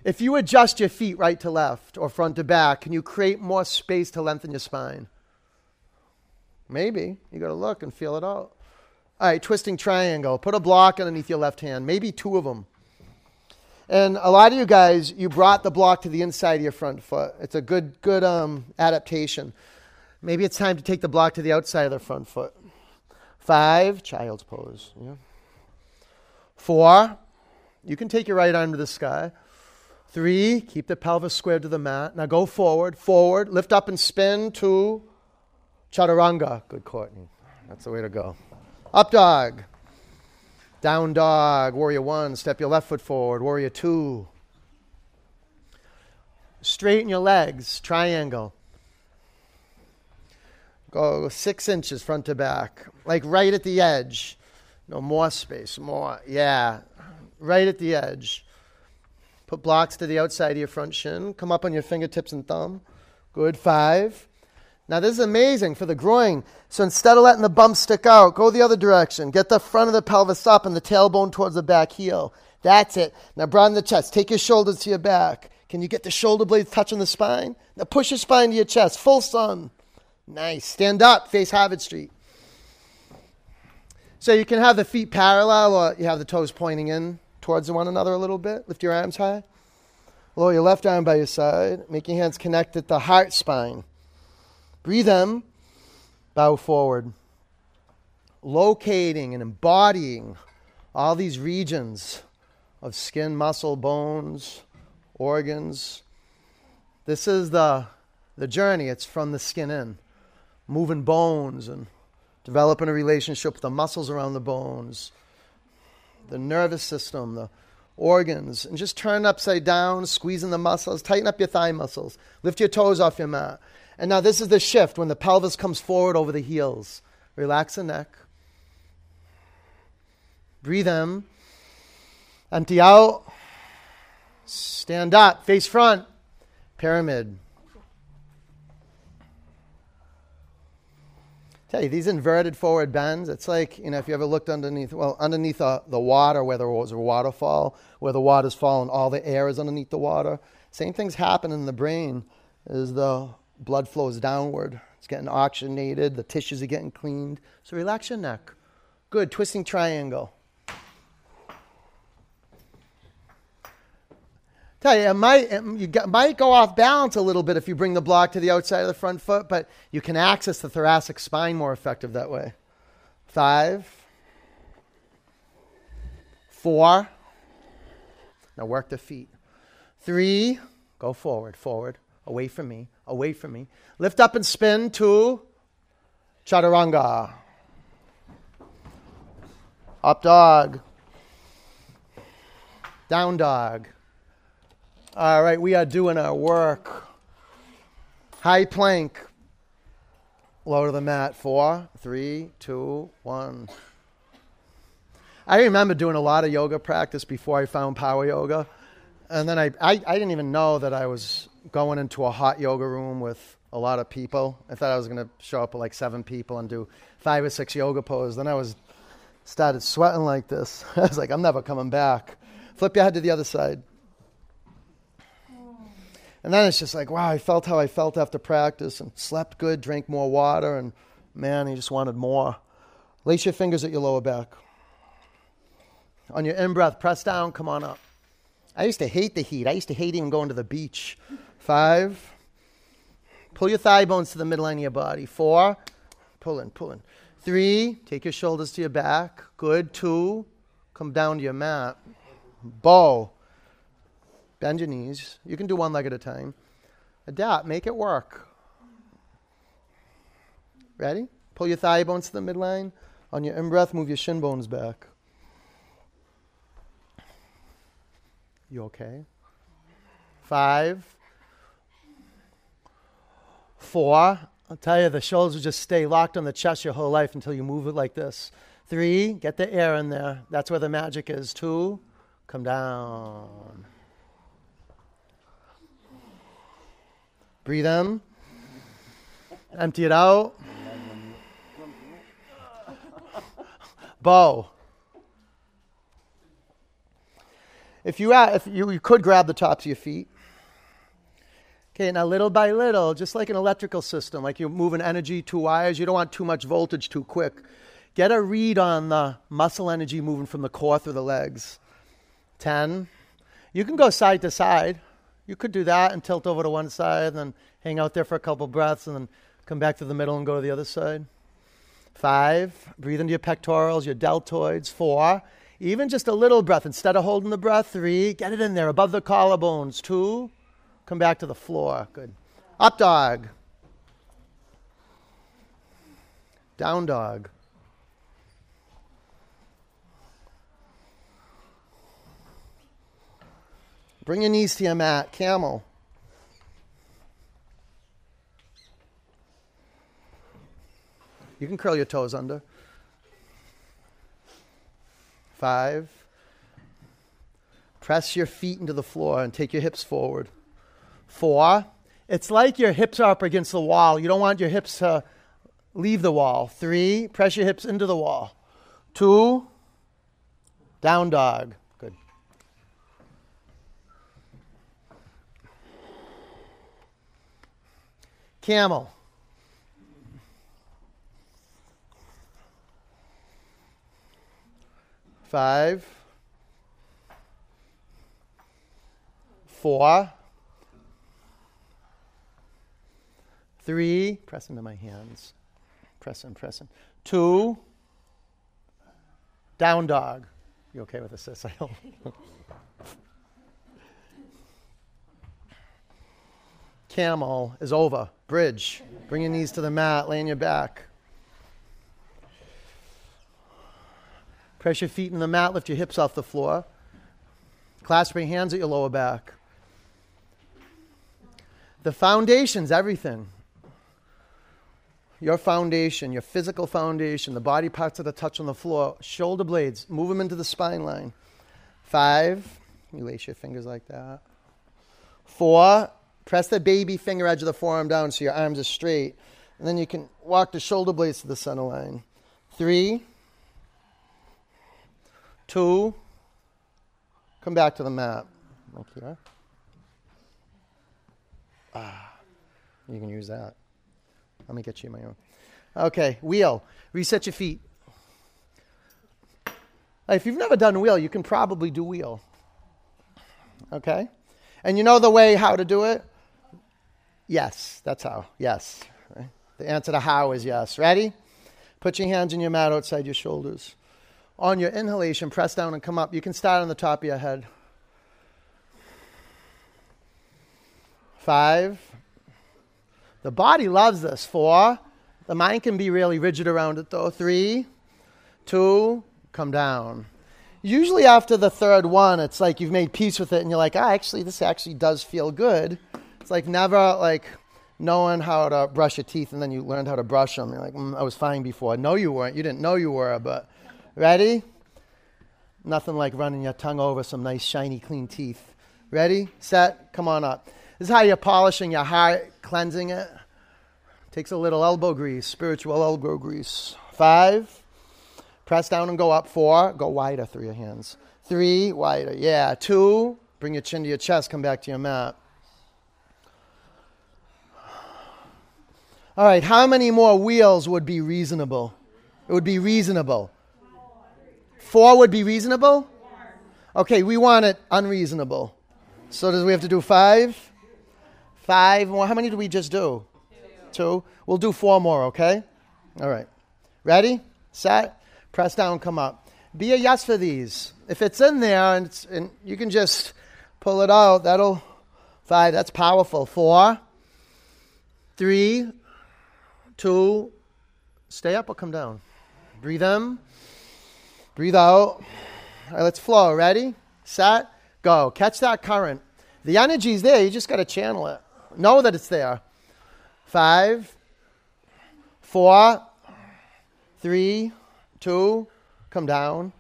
Speaker 1: If you adjust your feet right to left or front to back, can you create more space to lengthen your spine? Maybe. You got to look and feel it out. All right, twisting triangle. Put a block underneath your left hand, maybe two of them. And a lot of you guys, you brought the block to the inside of your front foot. It's a good, good um, adaptation. Maybe it's time to take the block to the outside of the front foot. Five, child's pose. Yeah. Four, you can take your right arm to the sky. Three, keep the pelvis squared to the mat. Now go forward, forward, lift up and spin. Two, chaturanga. Good, Courtney. That's the way to go. Up dog. Down dog. Warrior one, step your left foot forward. Warrior two. Straighten your legs, triangle. Go six inches front to back, like right at the edge. No more space, more. Yeah, right at the edge. Put blocks to the outside of your front shin. Come up on your fingertips and thumb. Good. Five. Now, this is amazing for the groin. So instead of letting the bump stick out, go the other direction. Get the front of the pelvis up and the tailbone towards the back heel. That's it. Now, broaden the chest. Take your shoulders to your back. Can you get the shoulder blades touching the spine? Now, push your spine to your chest. Full sun. Nice. Stand up. Face Harvard Street. So you can have the feet parallel or you have the toes pointing in towards one another a little bit. Lift your arms high. Lower your left arm by your side. Make your hands connect at the heart spine. Breathe in. Bow forward. Locating and embodying all these regions of skin, muscle, bones, organs. This is the, the journey. It's from the skin in. Moving bones and developing a relationship with the muscles around the bones the nervous system, the organs, and just turn upside down, squeezing the muscles, tighten up your thigh muscles, lift your toes off your mat. And now this is the shift when the pelvis comes forward over the heels. Relax the neck. Breathe in. Empty out. Stand up, face front. Pyramid. tell you, these inverted forward bends, it's like, you know, if you ever looked underneath, well, underneath the, the water where there was a waterfall, where the water's falling, all the air is underneath the water. Same things happen in the brain as the blood flows downward. It's getting oxygenated, the tissues are getting cleaned. So relax your neck. Good. Twisting triangle. Tell you, it might, it, you might go off balance a little bit if you bring the block to the outside of the front foot, but you can access the thoracic spine more effective that way. Five, four. Now work the feet. Three, go forward, forward, away from me, away from me. Lift up and spin. to chaturanga. Up dog. Down dog. All right, we are doing our work. High plank. Low to the mat. Four, three, two, one. I remember doing a lot of yoga practice before I found power yoga. And then I, I, I didn't even know that I was going into a hot yoga room with a lot of people. I thought I was going to show up with like seven people and do five or six yoga poses. Then I was started sweating like this. I was like, I'm never coming back. Flip your head to the other side. And then it's just like, wow, I felt how I felt after practice and slept good, drank more water, and man, he just wanted more. Lace your fingers at your lower back. On your in breath, press down, come on up. I used to hate the heat. I used to hate even going to the beach. Five. Pull your thigh bones to the midline of your body. Four. Pull in, pull in. Three. Take your shoulders to your back. Good. Two. Come down to your mat. Bow. Bend your knees. You can do one leg at a time. Adapt. Make it work. Ready? Pull your thigh bones to the midline. On your in breath, move your shin bones back. You okay? Five. Four. I'll tell you, the shoulders will just stay locked on the chest your whole life until you move it like this. Three. Get the air in there. That's where the magic is. Two. Come down. Breathe in. Empty it out. Bow. If you, if you, you could grab the tops of your feet. Okay, now little by little, just like an electrical system, like you're moving energy to wires, you don't want too much voltage too quick. Get a read on the muscle energy moving from the core through the legs. 10. You can go side to side. You could do that and tilt over to one side and then hang out there for a couple breaths and then come back to the middle and go to the other side. Five, breathe into your pectorals, your deltoids. Four, even just a little breath. Instead of holding the breath, three, get it in there above the collarbones. Two, come back to the floor. Good. Up dog. Down dog. Bring your knees to your mat. Camel. You can curl your toes under. Five. Press your feet into the floor and take your hips forward. Four. It's like your hips are up against the wall. You don't want your hips to leave the wall. Three. Press your hips into the wall. Two. Down dog. Good. Camel. Five. Four. Three. Press into my hands. Press in, press in. Two. Down dog. You okay with this? Hope. camel is over. Bridge. Bring your knees to the mat, lay on your back. Press your feet in the mat, lift your hips off the floor. Clasp your hands at your lower back. The foundation's everything. Your foundation, your physical foundation, the body parts that are touch on the floor, shoulder blades, move them into the spine line. Five, you lace your fingers like that. Four, Press the baby finger edge of the forearm down so your arms are straight. And then you can walk the shoulder blades to the center line. Three, two, come back to the mat. Like here. Ah, you can use that. Let me get you my own. Okay, wheel. Reset your feet. If you've never done wheel, you can probably do wheel. Okay? And you know the way how to do it? Yes, that's how. Yes. The answer to how is yes. Ready? Put your hands in your mat outside your shoulders. On your inhalation, press down and come up. You can start on the top of your head. Five. The body loves this. Four. The mind can be really rigid around it though. Three. Two. Come down. Usually after the third one, it's like you've made peace with it and you're like, ah, actually, this actually does feel good. It's like never like knowing how to brush your teeth and then you learned how to brush them. You're like, mm, I was fine before. No, you weren't. You didn't know you were, but ready? Nothing like running your tongue over some nice, shiny, clean teeth. Ready? Set? Come on up. This is how you're polishing your heart, cleansing it. Takes a little elbow grease, spiritual elbow grease. Five. Press down and go up. Four. Go wider through your hands. Three. Wider. Yeah. Two. Bring your chin to your chest. Come back to your mat. All right, how many more wheels would be reasonable? It would be reasonable. Four would be reasonable? Okay, we want it unreasonable. So does we have to do five? Five more. How many did we just do? Two. Two. We'll do four more, okay? All right. Ready? Set? Press down, come up. Be a yes for these. If it's in there and, and you can just pull it out, that'll five. That's powerful. Four, three, two, stay up or come down. Breathe in, breathe out. All right, let's flow. Ready, set, go. Catch that current. The energy's there, you just got to channel it. Know that it's there. Five, four, three, two, come down.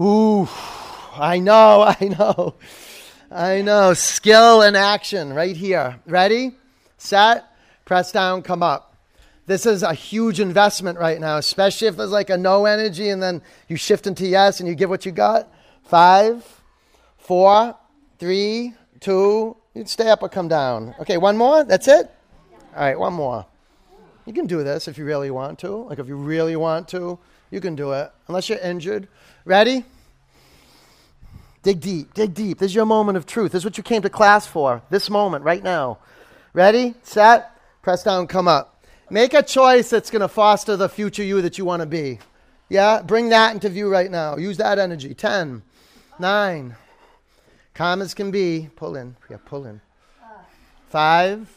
Speaker 1: Ooh, I know, I know, I know. Skill and action right here. Ready, set, press down, come up this is a huge investment right now, especially if there's like a no energy and then you shift into yes and you give what you got. Five, four, three, two, you'd stay up or come down. Okay, one more? That's it? All right, one more. You can do this if you really want to. Like if you really want to, you can do it. Unless you're injured. Ready? Dig deep, dig deep. This is your moment of truth. This is what you came to class for. This moment, right now. Ready? Set? Press down, come up. Make a choice that's going to foster the future you that you want to be. Yeah? Bring that into view right now. Use that energy. 10, 9, calm as can be. Pull in. Yeah, pull in. 5,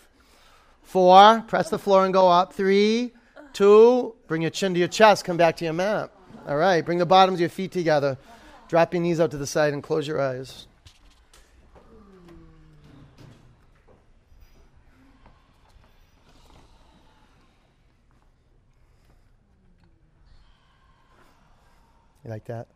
Speaker 1: 4, press the floor and go up. 3, 2, bring your chin to your chest. Come back to your mat. All right, bring the bottoms of your feet together. Drop your knees out to the side and close your eyes. You like that?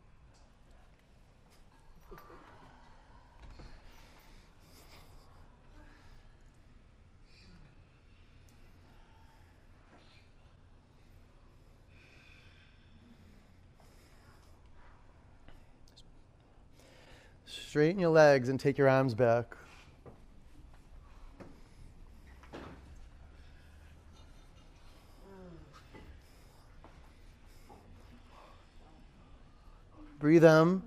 Speaker 1: Straighten your legs and take your arms back. Breathe in.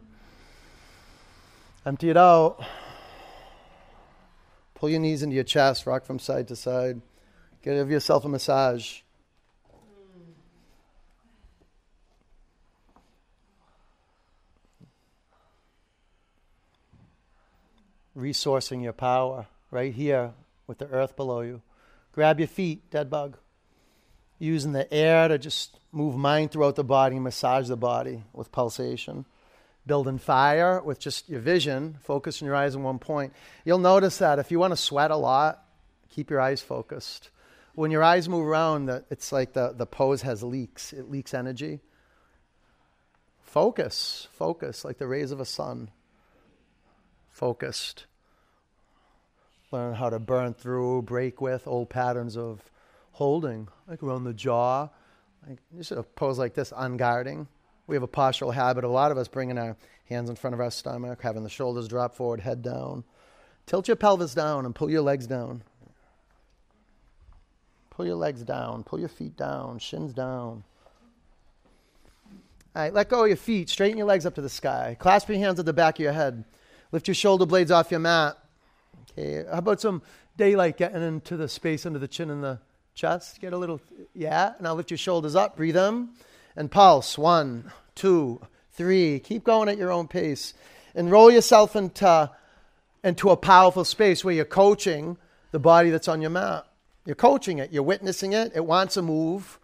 Speaker 1: Empty it out. Pull your knees into your chest, rock from side to side. Give yourself a massage. Resourcing your power right here with the earth below you. Grab your feet, dead bug. Using the air to just move mind throughout the body, massage the body with pulsation. Building fire with just your vision, focus your eyes on one point. You'll notice that if you want to sweat a lot, keep your eyes focused. When your eyes move around, it's like the, the pose has leaks, it leaks energy. Focus, focus, like the rays of a sun. Focused. Learn how to burn through, break with old patterns of holding, like around the jaw, like, you should pose like this, unguarding. We have a postural habit, a lot of us bringing our hands in front of our stomach, having the shoulders drop forward, head down. Tilt your pelvis down and pull your legs down. Pull your legs down. Pull your feet down. Shins down. All right, let go of your feet. Straighten your legs up to the sky. Clasp your hands at the back of your head. Lift your shoulder blades off your mat. Okay, how about some daylight getting into the space under the chin and the chest? Get a little, yeah. Now lift your shoulders up. Breathe in and pulse. One, two, three. Keep going at your own pace. And roll yourself into, into a powerful space where you're coaching the body that's on your mat. You're coaching it, you're witnessing it, it wants to move.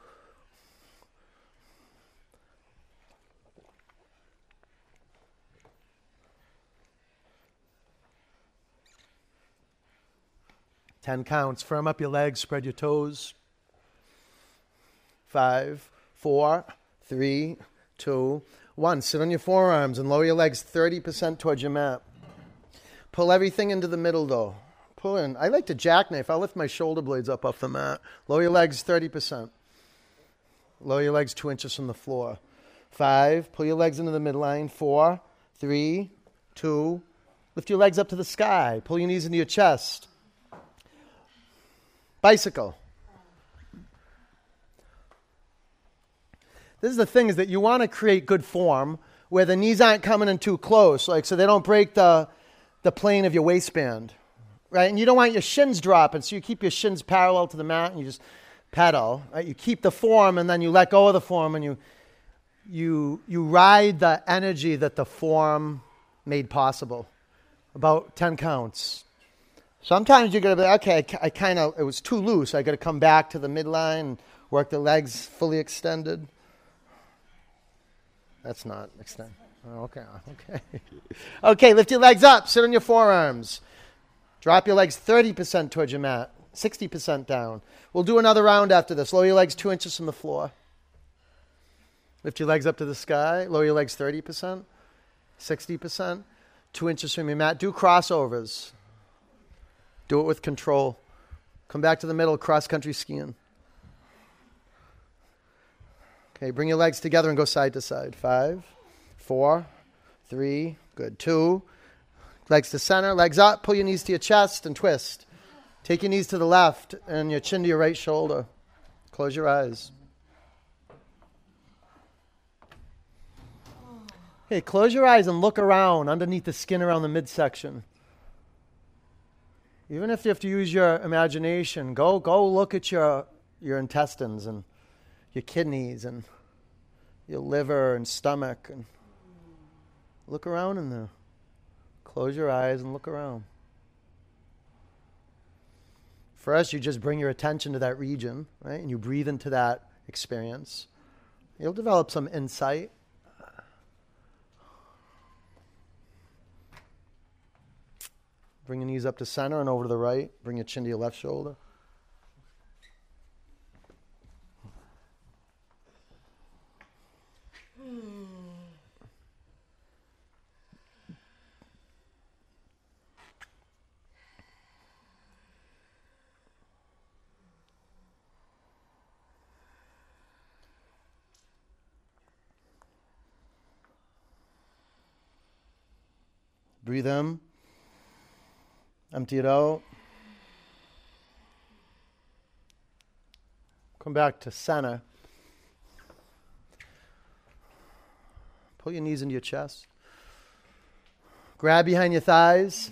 Speaker 1: Ten counts. Firm up your legs, spread your toes. Five, four, three, two, one. Sit on your forearms and lower your legs 30% towards your mat. Pull everything into the middle, though. Pull in. I like to jackknife. I'll lift my shoulder blades up off the mat. Lower your legs 30%. Lower your legs two inches from the floor. Five. Pull your legs into the midline. Four, three, two. Lift your legs up to the sky. Pull your knees into your chest. Bicycle. This is the thing is that you want to create good form where the knees aren't coming in too close, like so they don't break the, the plane of your waistband. Right? And you don't want your shins dropping, so you keep your shins parallel to the mat and you just pedal. Right? You keep the form and then you let go of the form and you you you ride the energy that the form made possible. About 10 counts. Sometimes you're going to be, okay, I, I kind of, it was too loose. I got to come back to the midline work the legs fully extended. That's not extend. Oh, okay, okay. okay, lift your legs up. Sit on your forearms. Drop your legs 30% towards your mat, 60% down. We'll do another round after this. Lower your legs two inches from the floor. Lift your legs up to the sky. Lower your legs 30%, 60%, two inches from your mat. Do crossovers. Do it with control. Come back to the middle, cross country skiing. Okay, bring your legs together and go side to side. Five, four, three, good. Two, legs to center, legs up, pull your knees to your chest and twist. Take your knees to the left and your chin to your right shoulder. Close your eyes. Okay, close your eyes and look around underneath the skin around the midsection. Even if you have to use your imagination, go go look at your your intestines and your kidneys and your liver and stomach and look around in there. Close your eyes and look around. First, you just bring your attention to that region, right? And you breathe into that experience. You'll develop some insight Bring your knees up to center and over to the right. Bring your chin to your left shoulder. Breathe in. Empty it out. Come back to center. Pull your knees into your chest. Grab behind your thighs.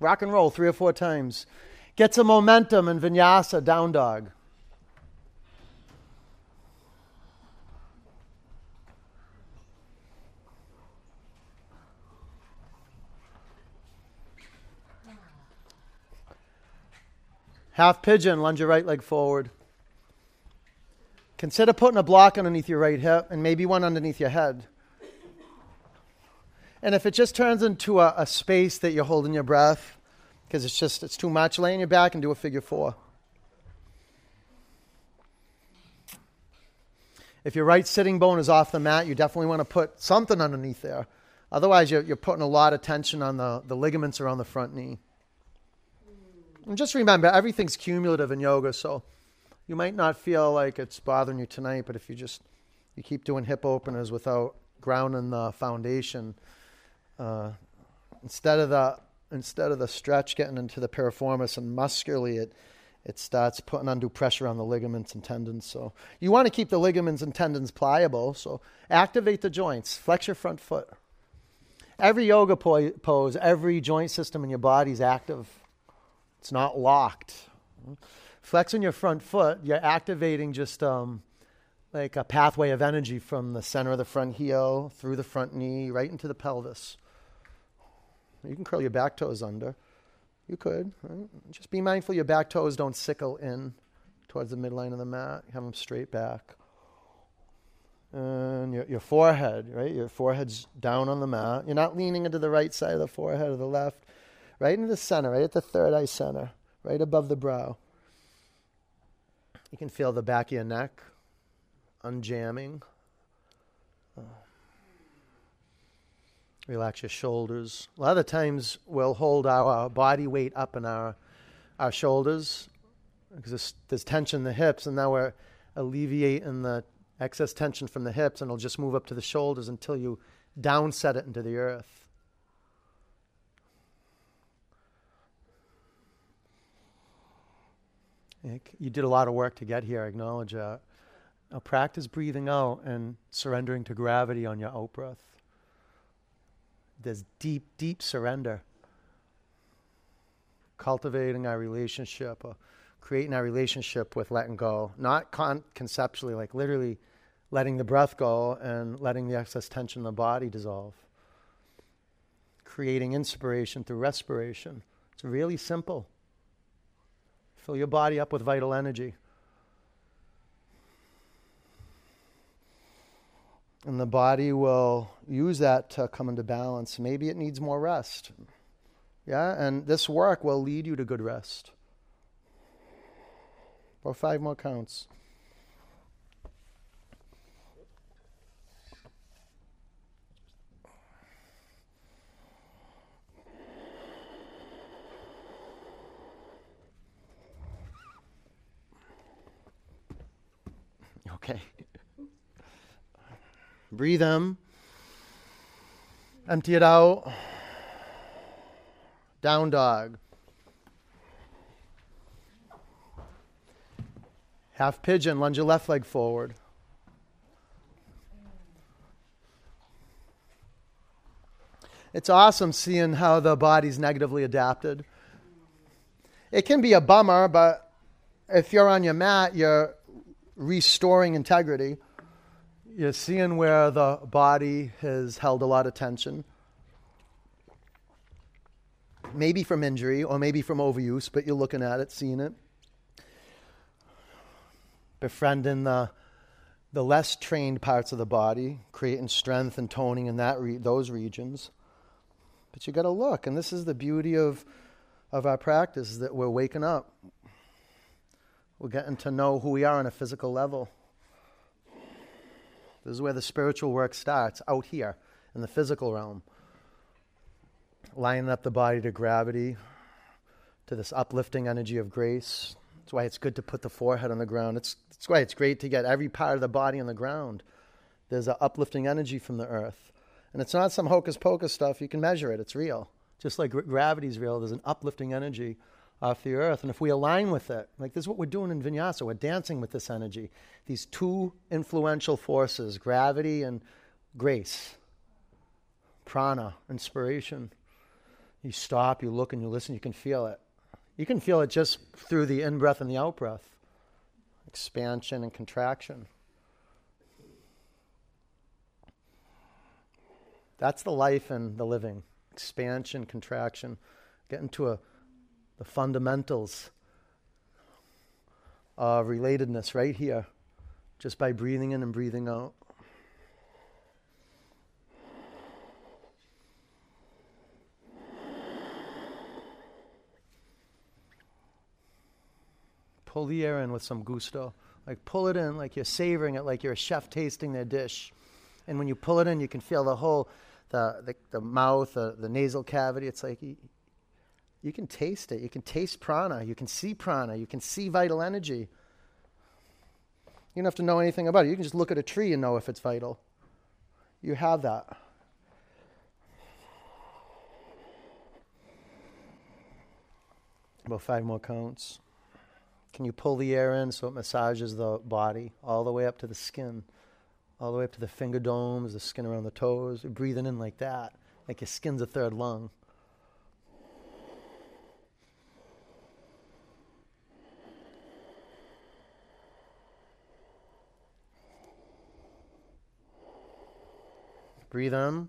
Speaker 1: Rock and roll three or four times. Get some momentum in vinyasa, down dog. Half pigeon, lunge your right leg forward. Consider putting a block underneath your right hip and maybe one underneath your head. And if it just turns into a, a space that you're holding your breath, because it's just it's too much, lay on your back and do a figure four. If your right sitting bone is off the mat, you definitely want to put something underneath there. Otherwise, you're, you're putting a lot of tension on the, the ligaments around the front knee. And just remember, everything's cumulative in yoga, so you might not feel like it's bothering you tonight, but if you just you keep doing hip openers without grounding the foundation, uh, instead of the instead of the stretch getting into the piriformis and muscularly, it it starts putting undue pressure on the ligaments and tendons. So you want to keep the ligaments and tendons pliable. So activate the joints, flex your front foot. Every yoga po- pose, every joint system in your body is active. It's not locked. Flexing your front foot, you're activating just um, like a pathway of energy from the center of the front heel through the front knee right into the pelvis. You can curl your back toes under. You could. Right? Just be mindful your back toes don't sickle in towards the midline of the mat. Have them straight back. And your, your forehead, right? Your forehead's down on the mat. You're not leaning into the right side of the forehead or the left. Right in the center, right at the third eye center, right above the brow. You can feel the back of your neck unjamming. Relax your shoulders. A lot of times we'll hold our body weight up in our, our shoulders because there's, there's tension in the hips, and now we're alleviating the excess tension from the hips, and it'll just move up to the shoulders until you downset it into the earth. You did a lot of work to get here, I acknowledge that. Now practice breathing out and surrendering to gravity on your out breath this deep, deep surrender. Cultivating our relationship, uh, creating our relationship with letting go, not con- conceptually, like literally letting the breath go and letting the excess tension in the body dissolve. Creating inspiration through respiration. It's really simple. Fill your body up with vital energy. And the body will use that to come into balance. Maybe it needs more rest. Yeah, and this work will lead you to good rest. Or five more counts. Okay. Breathe in. Empty it out. Down dog. Half pigeon, lunge your left leg forward. It's awesome seeing how the body's negatively adapted. It can be a bummer, but if you're on your mat, you're restoring integrity you're seeing where the body has held a lot of tension. Maybe from injury or maybe from overuse, but you're looking at it, seeing it. Befriending the, the less trained parts of the body, creating strength and toning in that re- those regions. But you got to look, and this is the beauty of, of our practice that we're waking up. We're getting to know who we are on a physical level. This is where the spiritual work starts, out here in the physical realm. Lining up the body to gravity, to this uplifting energy of grace. That's why it's good to put the forehead on the ground. It's, that's why it's great to get every part of the body on the ground. There's an uplifting energy from the earth. And it's not some hocus pocus stuff. You can measure it, it's real. Just like gravity is real, there's an uplifting energy off the earth. And if we align with it, like this is what we're doing in vinyasa, we're dancing with this energy. These two influential forces, gravity and grace, prana, inspiration. You stop, you look, and you listen, you can feel it. You can feel it just through the in breath and the out breath, expansion and contraction. That's the life and the living expansion, contraction, get into a the fundamentals of relatedness right here, just by breathing in and breathing out. Pull the air in with some gusto. Like pull it in like you're savoring it, like you're a chef tasting their dish. And when you pull it in, you can feel the whole, the, the, the mouth, the, the nasal cavity. It's like you can taste it. You can taste prana. You can see prana. You can see vital energy. You don't have to know anything about it. You can just look at a tree and know if it's vital. You have that. About five more counts. Can you pull the air in so it massages the body all the way up to the skin, all the way up to the finger domes, the skin around the toes? You're breathing in like that, like your skin's a third lung. Breathe in.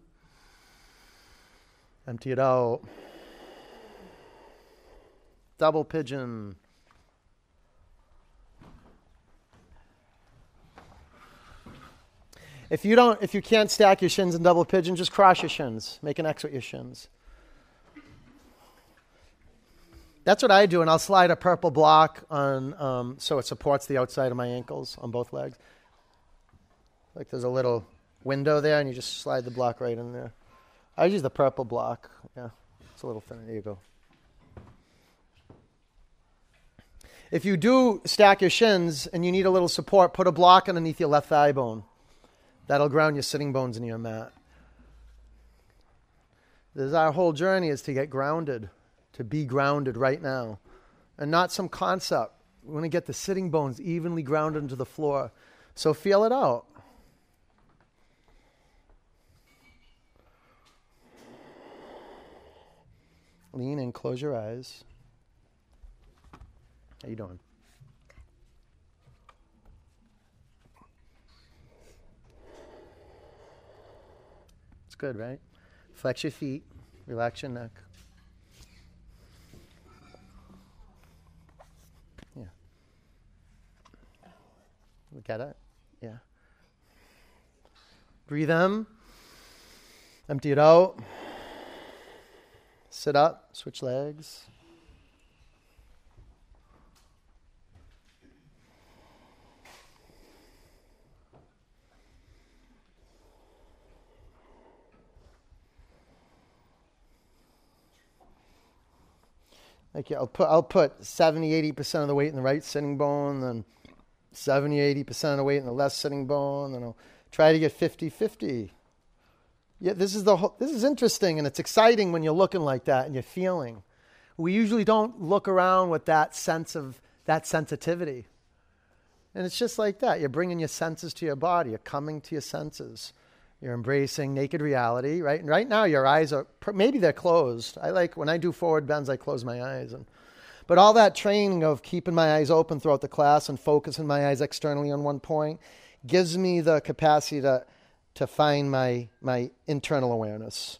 Speaker 1: Empty it out. Double pigeon. If you don't, if you can't stack your shins in double pigeon, just cross your shins. Make an X with your shins. That's what I do, and I'll slide a purple block on um, so it supports the outside of my ankles on both legs. Like there's a little window there, and you just slide the block right in there. I use the purple block. Yeah, it's a little thinner. There you go. If you do stack your shins and you need a little support, put a block underneath your left thigh bone. That'll ground your sitting bones in your mat. This is our whole journey is to get grounded, to be grounded right now, and not some concept. We want to get the sitting bones evenly grounded into the floor. So feel it out. Lean in, close your eyes. How you doing? It's good, right? Flex your feet, relax your neck. Yeah. Look at it. Yeah. Breathe in. Empty it out. Sit up, switch legs. Like yeah, I'll put I'll put 70 80% of the weight in the right sitting bone, then 70 80% of the weight in the left sitting bone, then I'll try to get 50 50. Yeah, this is the whole, this is interesting and it's exciting when you're looking like that and you're feeling. We usually don't look around with that sense of that sensitivity. And it's just like that. You're bringing your senses to your body. You're coming to your senses. You're embracing naked reality, right? And right now, your eyes are maybe they're closed. I like when I do forward bends, I close my eyes. And, but all that training of keeping my eyes open throughout the class and focusing my eyes externally on one point gives me the capacity to, to find my, my internal awareness.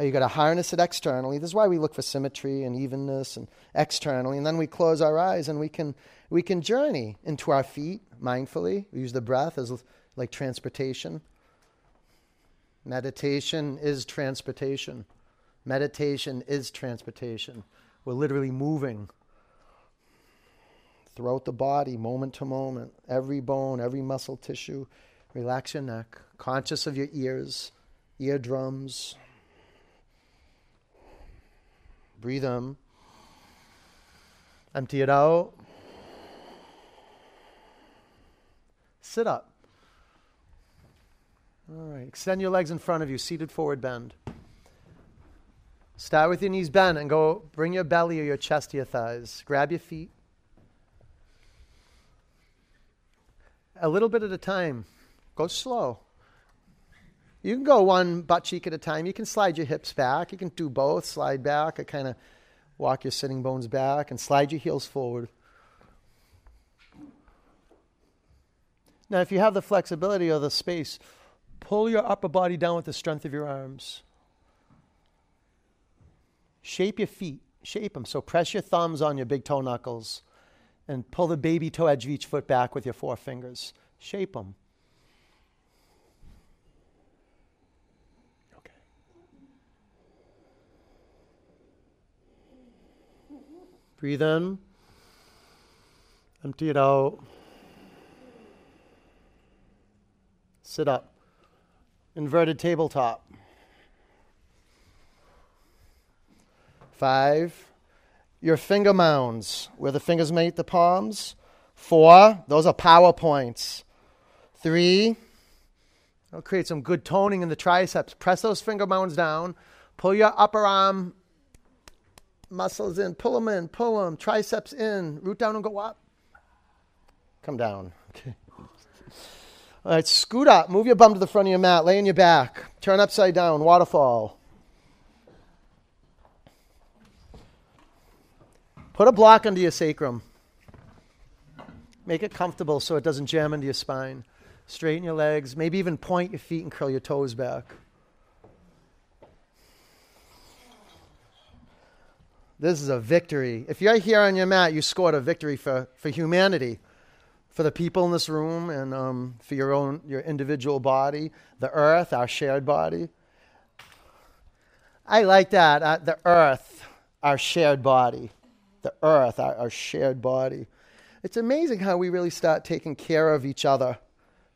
Speaker 1: You got to harness it externally. This is why we look for symmetry and evenness and externally, and then we close our eyes and we can we can journey into our feet mindfully. We use the breath as like transportation. Meditation is transportation. Meditation is transportation. We're literally moving throughout the body, moment to moment, every bone, every muscle tissue. Relax your neck, conscious of your ears, eardrums. Breathe in. Empty it out. Sit up. All right. Extend your legs in front of you, seated forward bend. Start with your knees bent and go bring your belly or your chest to your thighs. Grab your feet. A little bit at a time. Go slow. You can go one butt cheek at a time. You can slide your hips back. You can do both. Slide back or kind of walk your sitting bones back and slide your heels forward. Now, if you have the flexibility or the space, Pull your upper body down with the strength of your arms. Shape your feet. Shape them. So press your thumbs on your big toe knuckles and pull the baby toe edge of each foot back with your four fingers. Shape them. Breathe in. Empty it out. Sit up inverted tabletop. Five, your finger mounds, where the fingers meet the palms. Four, those are power points. Three, that'll create some good toning in the triceps. Press those finger mounds down. Pull your upper arm muscles in. Pull them in, pull them. Triceps in. Root down and go up. Come down. Okay. All right, scoot up. Move your bum to the front of your mat. Lay on your back. Turn upside down. Waterfall. Put a block under your sacrum. Make it comfortable so it doesn't jam into your spine. Straighten your legs. Maybe even point your feet and curl your toes back. This is a victory. If you're here on your mat, you scored a victory for, for humanity, for the people in this room, and um, for your own your individual body, the earth, our shared body. I like that. Uh, the earth, our shared body. The earth, our, our shared body. It's amazing how we really start taking care of each other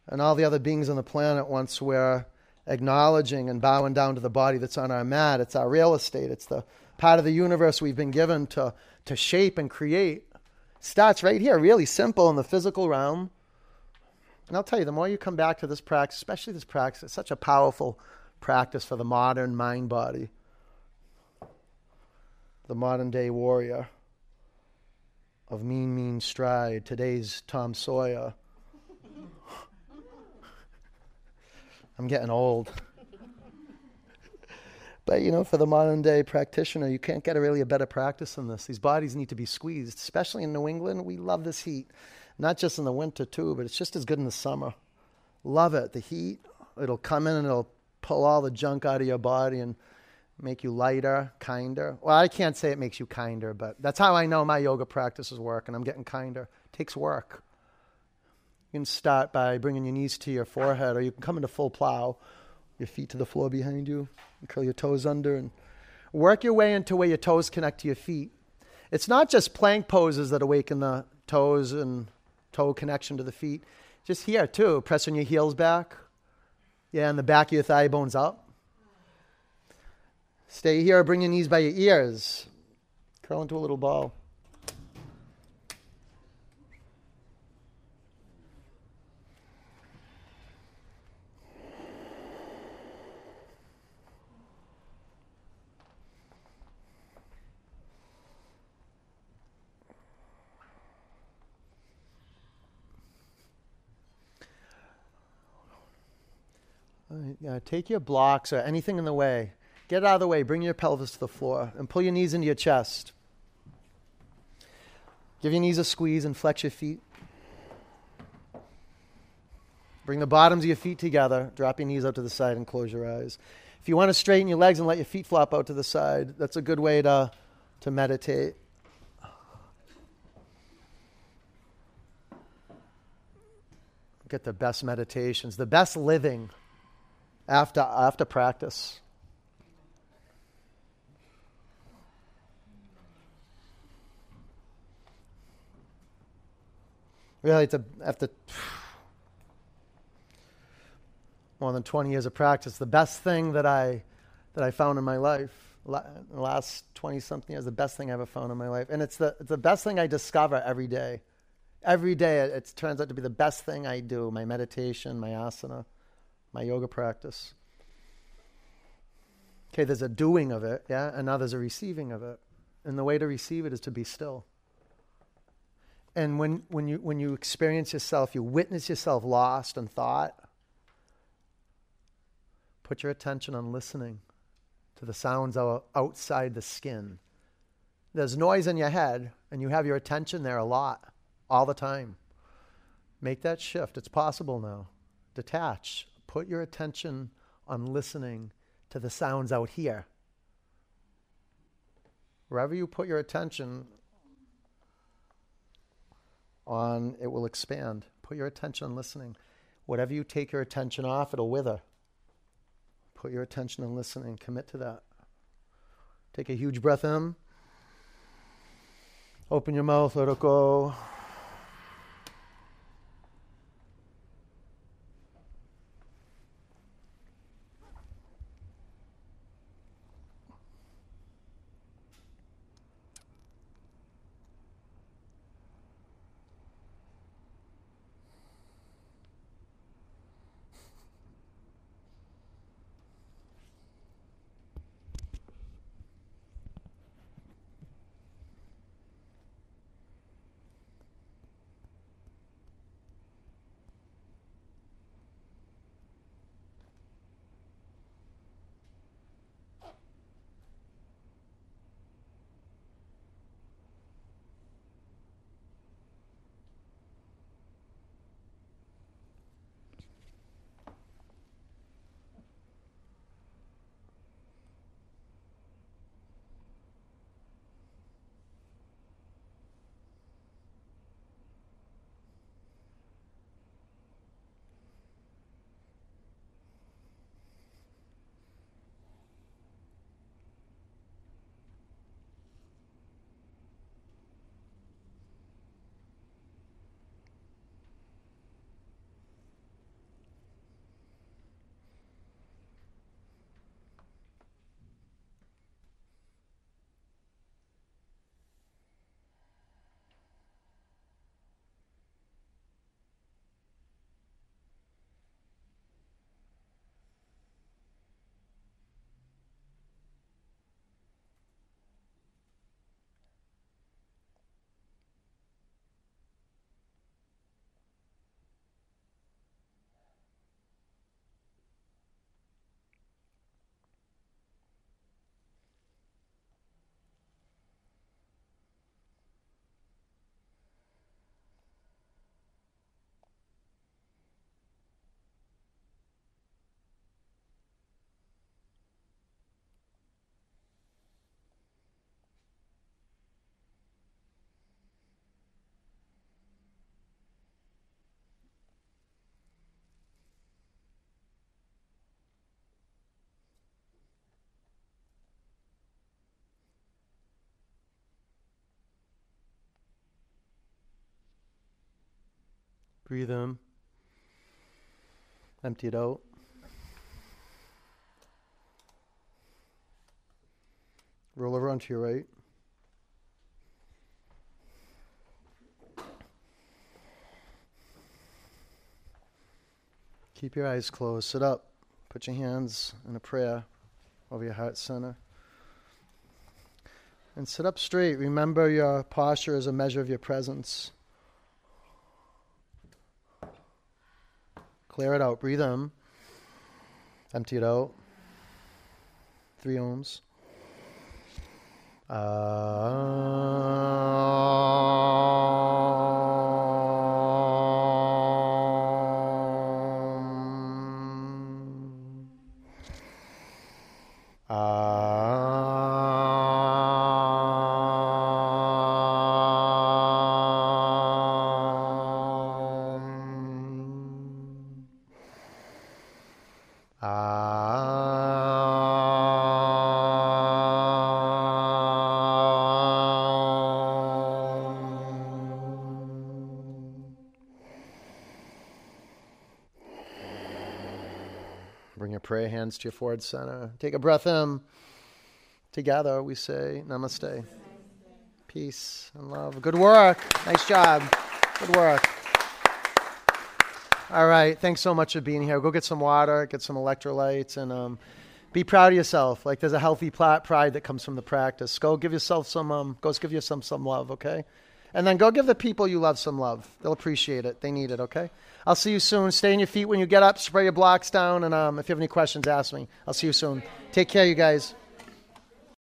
Speaker 1: and all the other beings on the planet once we're acknowledging and bowing down to the body that's on our mat. It's our real estate. It's the part of the universe we've been given to, to shape and create starts right here, really simple in the physical realm. And I'll tell you, the more you come back to this practice, especially this practice, it's such a powerful practice for the modern mind body, the modern day warrior of mean, mean stride, today's Tom Sawyer. I'm getting old. But you know, for the modern day practitioner, you can't get a really a better practice than this. These bodies need to be squeezed, especially in New England. We love this heat, not just in the winter too, but it's just as good in the summer. Love it. The heat, it'll come in and it'll pull all the junk out of your body and make you lighter, kinder. Well, I can't say it makes you kinder, but that's how I know my yoga practices work, and I'm getting kinder. It takes work. You can start by bringing your knees to your forehead, or you can come into full plow your feet to the floor behind you, curl your toes under, and work your way into where your toes connect to your feet. It's not just plank poses that awaken the toes and toe connection to the feet. Just here, too, pressing your heels back. Yeah, and the back of your thigh bones up. Stay here, bring your knees by your ears. Curl into a little ball. Uh, take your blocks or anything in the way. Get out of the way. Bring your pelvis to the floor and pull your knees into your chest. Give your knees a squeeze and flex your feet. Bring the bottoms of your feet together. Drop your knees out to the side and close your eyes. If you want to straighten your legs and let your feet flop out to the side, that's a good way to, to meditate. Get the best meditations, the best living after, after practice. Really, it's a, after more than 20 years of practice, the best thing that I, that I found in my life, the last 20 something years, the best thing I ever found in my life. And it's the, it's the best thing I discover every day. Every day, it, it turns out to be the best thing I do my meditation, my asana my yoga practice. Okay, there's a doing of it, yeah, and now there's a receiving of it. And the way to receive it is to be still. And when, when, you, when you experience yourself, you witness yourself lost in thought, put your attention on listening to the sounds outside the skin. There's noise in your head, and you have your attention there a lot, all the time. Make that shift. It's possible now. Detach put your attention on listening to the sounds out here. Wherever you put your attention on, it will expand. Put your attention on listening. Whatever you take your attention off, it'll wither. Put your attention on listening. Commit to that. Take a huge breath in. Open your mouth, let it go. Breathe in. Empty it out. Roll over onto your right. Keep your eyes closed. Sit up. Put your hands in a prayer over your heart center. And sit up straight. Remember your posture is a measure of your presence. Clear it out. Breathe in. Empty it out. Three oms. Bring to your forward center. Take a breath in. Together we say namaste. Peace and love. Good work. Nice job. Good work. All right. Thanks so much for being here. Go get some water, get some electrolytes, and um, be proud of yourself. Like there's a healthy pride that comes from the practice. Go give yourself some. Um, go give yourself some love. Okay. And then go give the people you love some love. They'll appreciate it. They need it, okay? I'll see you soon. Stay on your feet when you get up. Spray your blocks down. And um, if you have any questions, ask me. I'll see you soon. Take care, you guys.